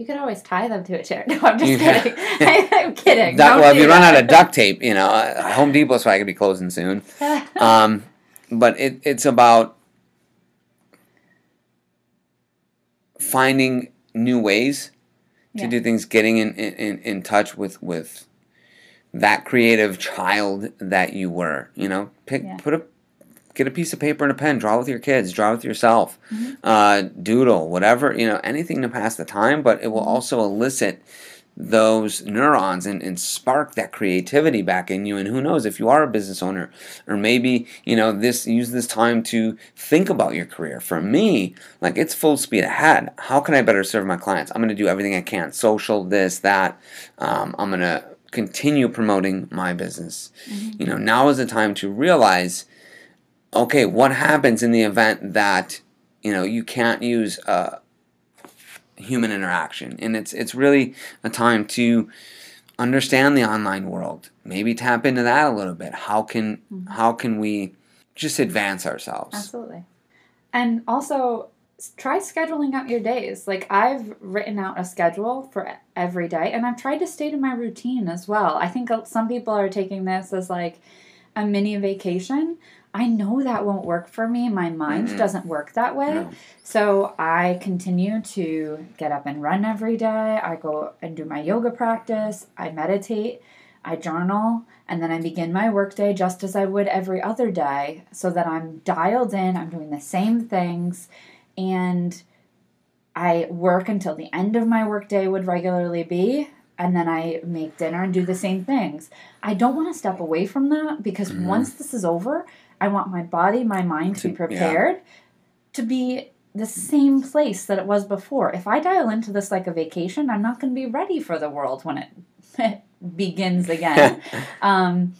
Speaker 2: You could always tie them to a chair. No, I'm just kidding. I'm kidding.
Speaker 1: Duck-
Speaker 2: Don't
Speaker 1: well, if you run out of duct tape, you know, uh, Home Depot's probably gonna be closing soon. Um, but it, it's about finding new ways to
Speaker 2: Yeah.
Speaker 1: do things, getting in, in, in touch with, with that creative child that you were. You know, pick
Speaker 2: Yeah.
Speaker 1: put a get a piece of paper and a pen, draw with your kids, draw with yourself,
Speaker 2: Mhm.
Speaker 1: uh, doodle, whatever you know, anything to pass the time. But it will
Speaker 2: Mhm.
Speaker 1: also elicit those neurons and, and spark that creativity back in you and who knows if you are a business owner or maybe you know this use this time to think about your career for me like it's full speed ahead how can i better serve my clients i'm going to do everything i can social this that um, i'm going to continue promoting my business
Speaker 2: Mhm.
Speaker 1: you know now is the time to realize okay what happens in the event that you know you can't use uh, human interaction and it's it's really a time to understand the online world maybe tap into that a little bit how can
Speaker 2: Mhm.
Speaker 1: how can we just advance ourselves
Speaker 2: Absolutely. And also try scheduling out your days. Like I've written out a schedule for every day and I've tried to stay to my routine as well. I think uh, some people are taking this as like a mini vacation. I know that won't work for me. My mind
Speaker 1: Mm-mm.
Speaker 2: doesn't work that way.
Speaker 1: No.
Speaker 2: So I continue to get up and run every day. I go and do my yoga practice. I meditate. I journal. And then I begin my workday just as I would every other day so that I'm dialed in. I'm doing the same things. And I work until the end of my workday would regularly be. And then I make dinner and do the same things. I don't want to step away from that because
Speaker 1: Mhm.
Speaker 2: once this is over, I want my body, my mind to be
Speaker 1: yeah.
Speaker 2: prepared to be the same place that it was before. If I dial into this like a vacation, I'm not going to be ready for the world when it begins again. um,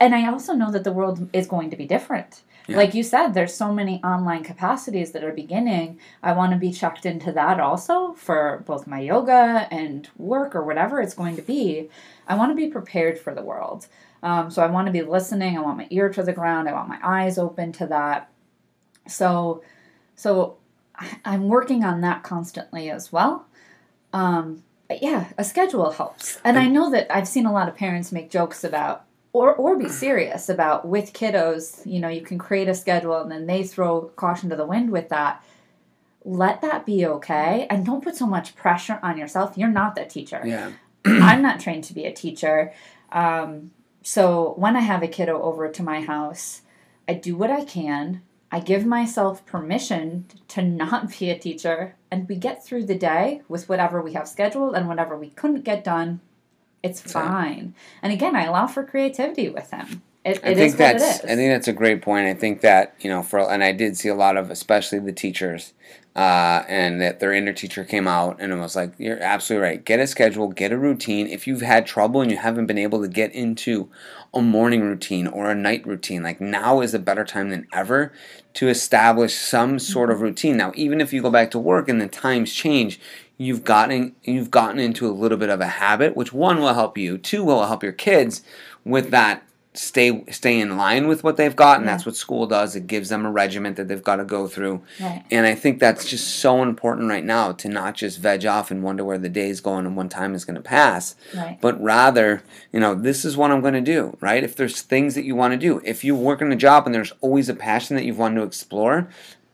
Speaker 2: and I also know that the world is going to be different.
Speaker 1: Yeah.
Speaker 2: Like you said, there's so many online capacities that are beginning. I want to be checked into that also for both my yoga and work or whatever it's going to be. I want to be prepared for the world. Um, so I want to be listening. I want my ear to the ground. I want my eyes open to that. So, so I'm working on that constantly as well. Um, but yeah, a schedule helps. And I know that I've seen a lot of parents make jokes about or or be serious about with kiddos, you know, you can create a schedule and then they throw caution to the wind with that. Let that be okay and don't put so much pressure on yourself. You're not the teacher.
Speaker 1: yeah
Speaker 2: I'm not trained to be a teacher. Um, so when I have a kiddo over to my house, I do what I can. I give myself permission to not be a teacher, and we get through the day with whatever we have scheduled and whatever we couldn't get done. It's fine. And again, I allow for creativity with him. It,
Speaker 1: I think
Speaker 2: it
Speaker 1: that's. I think that's a great point. I think that you know for and I did see a lot of especially the teachers, uh, and that their inner teacher came out and it was like you're absolutely right. Get a schedule, get a routine. If you've had trouble and you haven't been able to get into a morning routine or a night routine, like now is a better time than ever to establish some sort of routine. Now, even if you go back to work and the times change, you've gotten you've gotten into a little bit of a habit, which one will help you, two will help your kids with that stay stay in line with what they've got, and
Speaker 2: Yeah.
Speaker 1: that's what school does. It gives them a regiment that they've got to go through.
Speaker 2: Right.
Speaker 1: And I think that's just so important right now to not just veg off and wonder where the day's going and when time is going to pass,
Speaker 2: Right.
Speaker 1: but rather, you know, this is what I'm going to do, right? If there's things that you want to do, if you work in a job and there's always a passion that you've wanted to explore,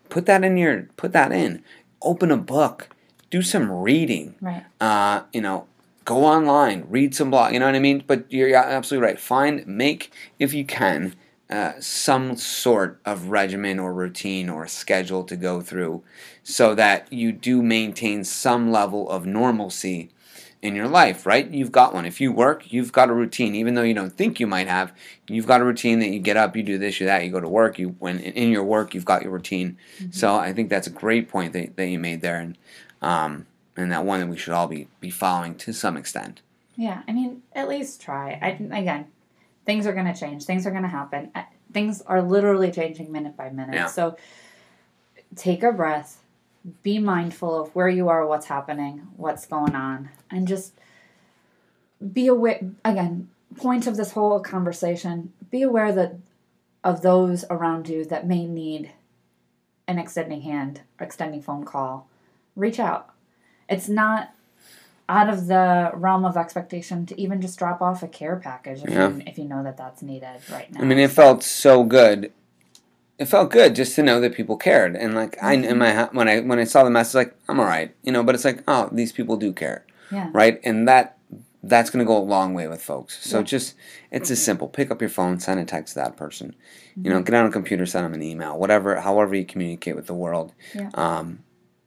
Speaker 1: put that in your put that in. Open a book, do some reading.
Speaker 2: Right.
Speaker 1: Uh, you know, go online, read some blog. You know what I mean? But you're absolutely right. Find make if you can uh, some sort of regimen or routine or schedule to go through, so that you do maintain some level of normalcy in your life. Right? You've got one. If you work, you've got a routine. Even though you don't think you might have, you've got a routine that you get up, you do this, you that, you go to work. You when in your work, you've got your routine. So I think that's a great point that, that you made there, and um, and that one that we should all be be following to some extent.
Speaker 2: Yeah, I mean, at least try. I again, things are going to change. Things are going to happen. Things are literally changing minute by minute.
Speaker 1: Yeah.
Speaker 2: So take a breath. Be mindful of where you are, what's happening, what's going on, and just be aware. Again, point of this whole conversation: be aware that of those around you that may need an extending hand, extending phone call. Reach out. It's not out of the realm of expectation to even just drop off a care package if,
Speaker 1: Yeah.
Speaker 2: you, if you know that that's needed right now.
Speaker 1: I mean, it felt so good. It felt good just to know that people cared, and like I in my ha- when I when I saw the message, like I'm all right, you know. But it's like, oh, these people do care,
Speaker 2: yeah,
Speaker 1: right? And that that's going to go a long way with folks. So
Speaker 2: Yeah.
Speaker 1: just it's as simple. Pick up your phone, send a text to that person. You know, get on a computer, send them an email, whatever, however you communicate with the world.
Speaker 2: Yeah.
Speaker 1: Um,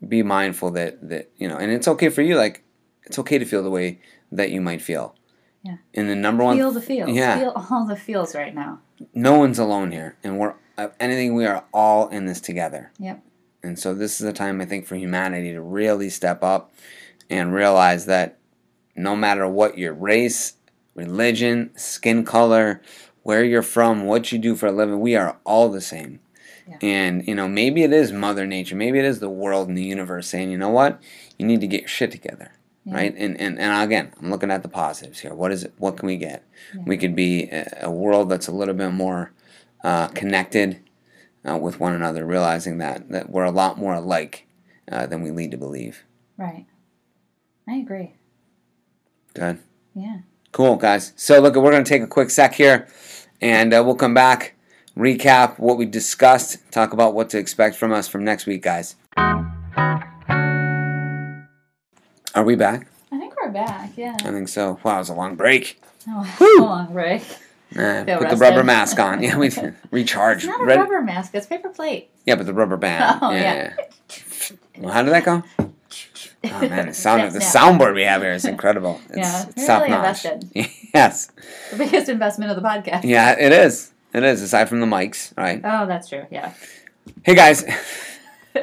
Speaker 1: be mindful that that you know, and it's okay for you. Like it's okay to feel the way that you might feel.
Speaker 2: Yeah.
Speaker 1: And the number one
Speaker 2: feel the feels.
Speaker 1: yeah.
Speaker 2: Feel all the feels right now.
Speaker 1: no one's alone here, and we're uh, anything. We are all in this together.
Speaker 2: Yep.
Speaker 1: And so this is a time I think for humanity to really step up and realize that no matter what your race, religion, skin color, where you're from, what you do for a living, we are all the same.
Speaker 2: Yeah.
Speaker 1: And you know, maybe it is Mother Nature, maybe it is the world and the universe saying, you know what, you need to get your shit together,
Speaker 2: Yeah.
Speaker 1: right? And, and and again, I'm looking at the positives here. What is it? What can we get?
Speaker 2: Yeah.
Speaker 1: We could be a, a world that's a little bit more uh, connected uh, with one another, realizing that that we're a lot more alike uh, than we lead to believe.
Speaker 2: Right. I agree.
Speaker 1: Good.
Speaker 2: Yeah.
Speaker 1: Cool, guys. So, look, we're going to take a quick sec here, and uh, we'll come back, recap what we discussed, talk about what to expect from us from next week, guys. Are we back?
Speaker 2: I think we're back. Yeah.
Speaker 1: I think so. Wow, it was a long break.
Speaker 2: Oh,
Speaker 1: Woo!
Speaker 2: a long break. Feel
Speaker 1: put the rubber mask on. Yeah, we recharge.
Speaker 2: It's not a
Speaker 1: Ready-
Speaker 2: rubber mask. It's paper plate.
Speaker 1: Yeah, but the rubber band.
Speaker 2: Oh,
Speaker 1: yeah.
Speaker 2: yeah.
Speaker 1: Well, how did that go? Oh man, the sound of
Speaker 2: the
Speaker 1: soundboard we have here is incredible. It's,
Speaker 2: Yeah,
Speaker 1: it's top
Speaker 2: really
Speaker 1: notch.
Speaker 2: invested.
Speaker 1: yes.
Speaker 2: The biggest investment of the podcast.
Speaker 1: Yeah, it is. It is. Aside from the mics, right?
Speaker 2: Oh, that's true. Yeah.
Speaker 1: Hey guys,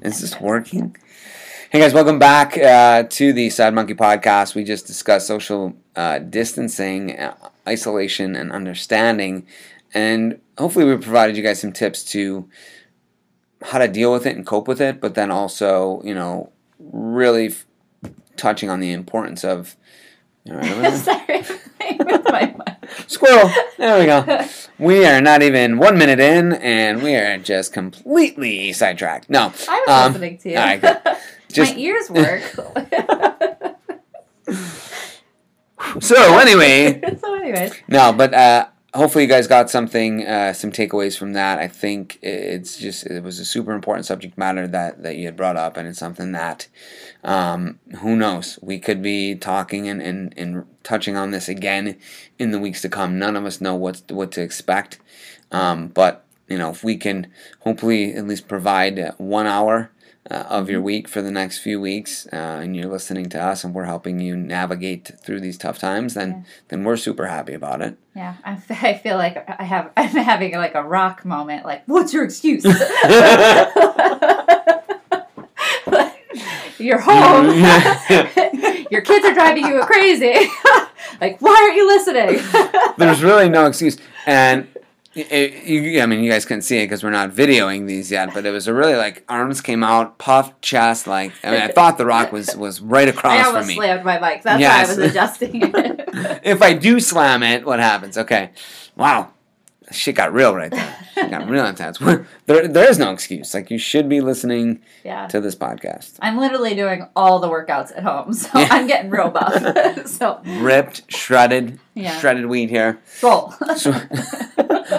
Speaker 1: is this working? Hey guys, welcome back uh, to the Side Monkey Podcast. We just discussed social uh, distancing, uh, isolation, and understanding, and hopefully we provided you guys some tips to how to deal with it and cope with it. But then also, you know, really f- touching on the importance of. All right.
Speaker 2: Sorry. With my.
Speaker 1: Squirrel. There we go. We are not even one minute in, and we are just completely sidetracked. No.
Speaker 2: I was
Speaker 1: Um,
Speaker 2: listening to you.
Speaker 1: all right, good. Just
Speaker 2: my ears work.
Speaker 1: so anyway,
Speaker 2: so, anyways,
Speaker 1: no, but uh, hopefully you guys got something, uh, some takeaways from that. I think it's just it was a super important subject matter that that you had brought up, and it's something that um, who knows we could be talking and, and and touching on this again in the weeks to come. None of us know what what to expect, um, but you know if we can hopefully at least provide one hour. Uh, of your week for the next few weeks, uh, and you're listening to us, and we're helping you navigate through these tough times, then
Speaker 2: Yeah.
Speaker 1: then we're super happy about it.
Speaker 2: yeah, I, f- I feel like I have I'm having like a rock moment. Like, what's your excuse? You're home. your kids are driving you crazy. like, why aren't you listening?
Speaker 1: There's really no excuse. And It, you, I mean, you guys couldn't see it because we're not videoing these yet, but it was a really like arms came out, puffed chest, like I mean, I thought the Rock was was right
Speaker 2: I
Speaker 1: across
Speaker 2: almost
Speaker 1: from me.
Speaker 2: I almost slammed my mic. That's
Speaker 1: Yes.
Speaker 2: why I was adjusting it.
Speaker 1: If I do slam it, what happens? Okay, wow, shit got real right there. Shit got real intense. there, there is no excuse. Like you should be listening
Speaker 2: yeah.
Speaker 1: to this podcast.
Speaker 2: I'm literally doing all the workouts at home, so
Speaker 1: Yeah.
Speaker 2: I'm getting real buff. so,
Speaker 1: Ripped, shredded,
Speaker 2: Yeah.
Speaker 1: shredded weed here.
Speaker 2: roll.
Speaker 1: Sw-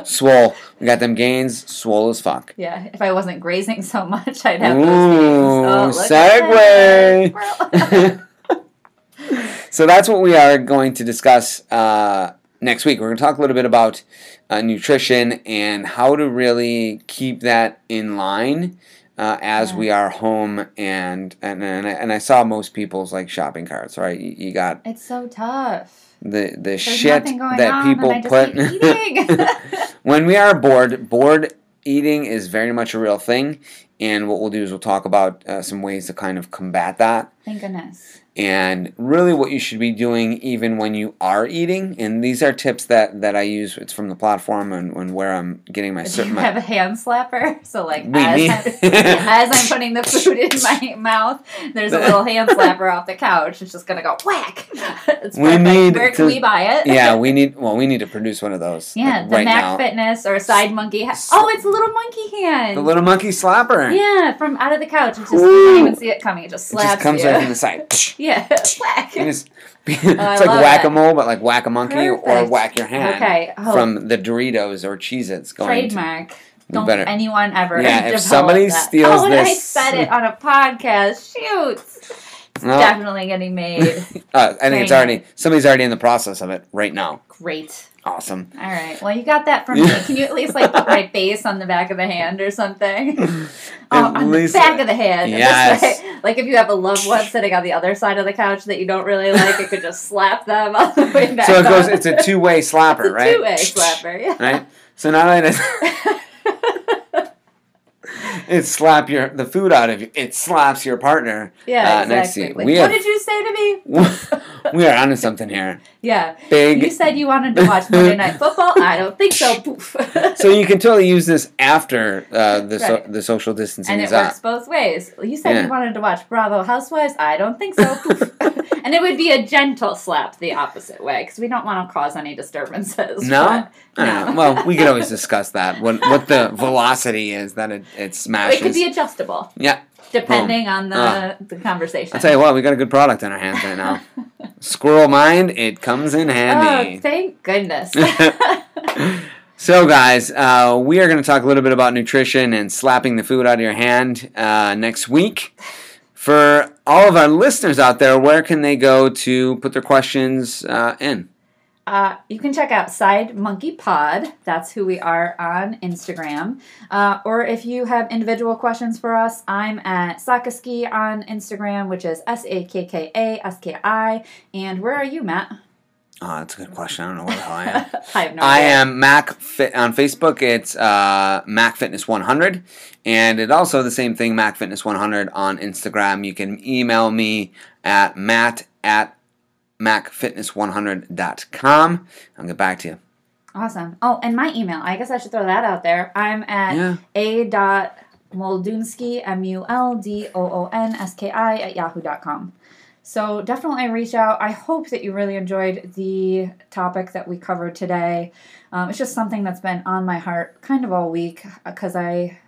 Speaker 1: swole. We got them gains. Swole as fuck.
Speaker 2: yeah, if I wasn't grazing so much, I'd have
Speaker 1: Ooh,
Speaker 2: those gains. Oh, that.
Speaker 1: so that's what we are going to discuss uh, next week. We're going to talk a little bit about uh, nutrition and how to really keep that in line uh, as
Speaker 2: Yeah.
Speaker 1: we are home. And and and I, and I saw most people's like shopping carts. Right, you, you got
Speaker 2: It's so tough.
Speaker 1: the the
Speaker 2: There's
Speaker 1: shit that people
Speaker 2: and I just
Speaker 1: put. when we are bored, bored eating is very much a real thing. And what we'll do is we'll talk about uh, some ways to kind of combat that.
Speaker 2: Thank goodness.
Speaker 1: And really what you should be doing even when you are eating and these are tips that that i use it's from the platform and, and where i'm getting my
Speaker 2: Do you
Speaker 1: my,
Speaker 2: have a hand slapper? So like as, as I'm putting the food in my mouth, there's a little hand slapper off the couch. It's just gonna go whack. It's
Speaker 1: We
Speaker 2: perfect.
Speaker 1: need
Speaker 2: Where
Speaker 1: to-
Speaker 2: can we buy it?
Speaker 1: yeah we need well we need to produce one of those
Speaker 2: Yeah,
Speaker 1: like,
Speaker 2: the
Speaker 1: right
Speaker 2: Mac
Speaker 1: now
Speaker 2: Fitness or Side Monkey. Ha- oh, it's a little monkey hand.
Speaker 1: the little monkey slapper
Speaker 2: yeah, from out of the couch. It just you can't even see it coming. It just slaps.
Speaker 1: it just comes
Speaker 2: you.
Speaker 1: right from the side
Speaker 2: yeah, whack.
Speaker 1: And it's, it's
Speaker 2: Oh,
Speaker 1: like whack-a-mole but like whack-a-monkey or whack your hand
Speaker 2: Okay, oh,
Speaker 1: from the doritos or cheez-its going
Speaker 2: trademark.
Speaker 1: We
Speaker 2: Don't
Speaker 1: better-
Speaker 2: anyone ever.
Speaker 1: Yeah, if somebody
Speaker 2: that.
Speaker 1: steals
Speaker 2: oh, and I said it on a podcast. Shoot, it's
Speaker 1: Well,
Speaker 2: definitely getting made.
Speaker 1: uh, i think it's already somebody's already in the process of it right now
Speaker 2: Great.
Speaker 1: Awesome
Speaker 2: All right. Well, you got that from me. Can you at least like put my face on the back of the hand or something? oh, on the back uh, of the hand.
Speaker 1: Yes.
Speaker 2: way- like if you have a loved one sitting on the other side of the couch that you don't really like, it could just slap them all the way back.
Speaker 1: so it goes it's a two-way slapper
Speaker 2: It's a
Speaker 1: right
Speaker 2: two-way slapper. Yeah.
Speaker 1: right? So not only does it slap your the food out of you, it slaps your partner.
Speaker 2: Yeah,
Speaker 1: uh, next to
Speaker 2: exactly.
Speaker 1: you. We
Speaker 2: what
Speaker 1: have-
Speaker 2: did you say to me?
Speaker 1: we are onto something here.
Speaker 2: Yeah.
Speaker 1: Big.
Speaker 2: You said you wanted to watch Monday Night Football. I don't think so. Poof.
Speaker 1: so you can totally use this after uh, the so, the social distancing
Speaker 2: and it
Speaker 1: is up.
Speaker 2: works both ways. You said
Speaker 1: Yeah.
Speaker 2: you wanted to watch Bravo Housewives. I don't think so. And it would be a gentle slap the opposite way because we don't want to cause any disturbances.
Speaker 1: No?
Speaker 2: but- no.
Speaker 1: Well, we could always discuss that. What what the velocity is that it, it smashes.
Speaker 2: it could be adjustable
Speaker 1: yeah.
Speaker 2: depending on the,
Speaker 1: Ah.
Speaker 2: the conversation.
Speaker 1: I'll tell you what, we got a good product in our hands right now. Squirrel mind, it comes in handy.
Speaker 2: Oh, thank goodness.
Speaker 1: So, guys, uh, we are going to talk a little bit about nutrition and slapping the food out of your hand uh, next week. For all of our listeners out there, where can they go to put their questions uh, in?
Speaker 2: Uh, you can check out Side Monkey Pod. That's who we are on Instagram. Uh, or if you have individual questions for us, I'm at Sakkaski on Instagram, which is S A K K A S K I. And where are you, Matt?
Speaker 1: Oh, that's a good question. I don't know where the hell I am.
Speaker 2: I have no
Speaker 1: I
Speaker 2: idea.
Speaker 1: am Mac Fit on Facebook. It's uh, Mac Fitness 100, and it also the same thing, Mac Fitness 100 on Instagram. You can email me at matt at macfitness100.com. I'll get back to you.
Speaker 2: Awesome. Oh, and my email. I guess I should throw that out there. I'm at
Speaker 1: Yeah.
Speaker 2: a dot M U L D O O N S K I, at yahoo.com. So definitely reach out. I hope that you really enjoyed the topic that we covered today. Um, it's just something that's been on my heart kind of all week because I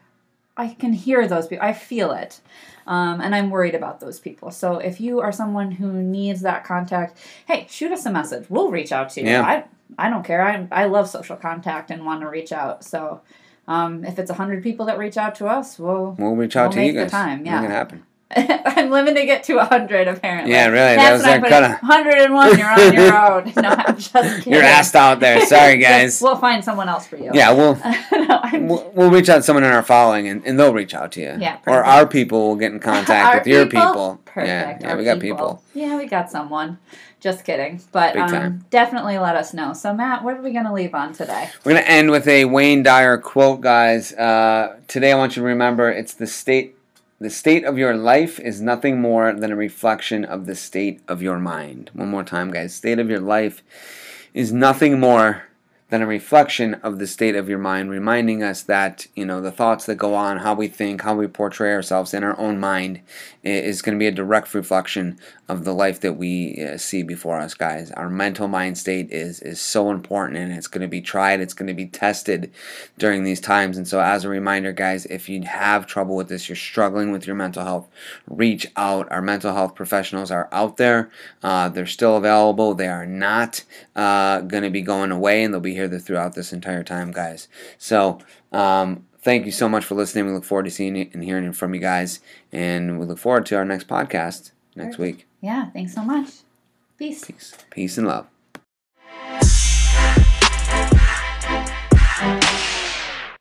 Speaker 2: I can hear those people. I feel it. Um, and I'm worried about those people. So if you are someone who needs that contact, hey, shoot us a message. We'll reach out to you.
Speaker 1: Yeah.
Speaker 2: I, I don't care. I, I love social contact and want to reach out. So um, if it's 100 people that reach out to us, we'll.
Speaker 1: We'll reach out
Speaker 2: We'll
Speaker 1: to you
Speaker 2: make the time, yeah.
Speaker 1: Make it happen.
Speaker 2: I'm limiting it to 100 apparently.
Speaker 1: Yeah, really, that
Speaker 2: That's
Speaker 1: was
Speaker 2: what I'm
Speaker 1: our
Speaker 2: 101, you're on your own. No, I'm just kidding.
Speaker 1: You're asked out there. Sorry, guys.
Speaker 2: we'll find someone else for you.
Speaker 1: Yeah, we'll.
Speaker 2: no,
Speaker 1: We'll, we'll reach out to someone in our following, and, and they'll reach out to you.
Speaker 2: Yeah,
Speaker 1: Or our people will get in contact with your people.
Speaker 2: Perfect.
Speaker 1: Yeah, yeah we got people.
Speaker 2: Yeah, we got someone. Just kidding. But um, definitely let us know. So, Matt, what are we going to leave on today?
Speaker 1: We're going to end with a Wayne Dyer quote, guys. Uh, today, I want you to remember it's the state. The state of your life is nothing more than a reflection of the state of your mind. One more time, guys. State of your life is nothing more than a reflection of the state of your mind, reminding us that you know the thoughts that go on, how we think, how we portray ourselves in our own mind, is going to be a direct reflection of the life that we uh, see before us, guys. Our mental mind state is is so important, and it's going to be tried, it's going to be tested during these times. And so, as a reminder, guys, if you have trouble with this, you're struggling with your mental health, reach out. Our mental health professionals are out there. Uh, they're still available. They are not uh, going to be going away, and they'll be here throughout this entire time, guys. So, um, thank you so much for listening. We look forward to seeing you and hearing from you guys, and we look forward to our next podcast next week.
Speaker 2: Yeah, thanks so much. Peace.
Speaker 1: Peace. Peace and love.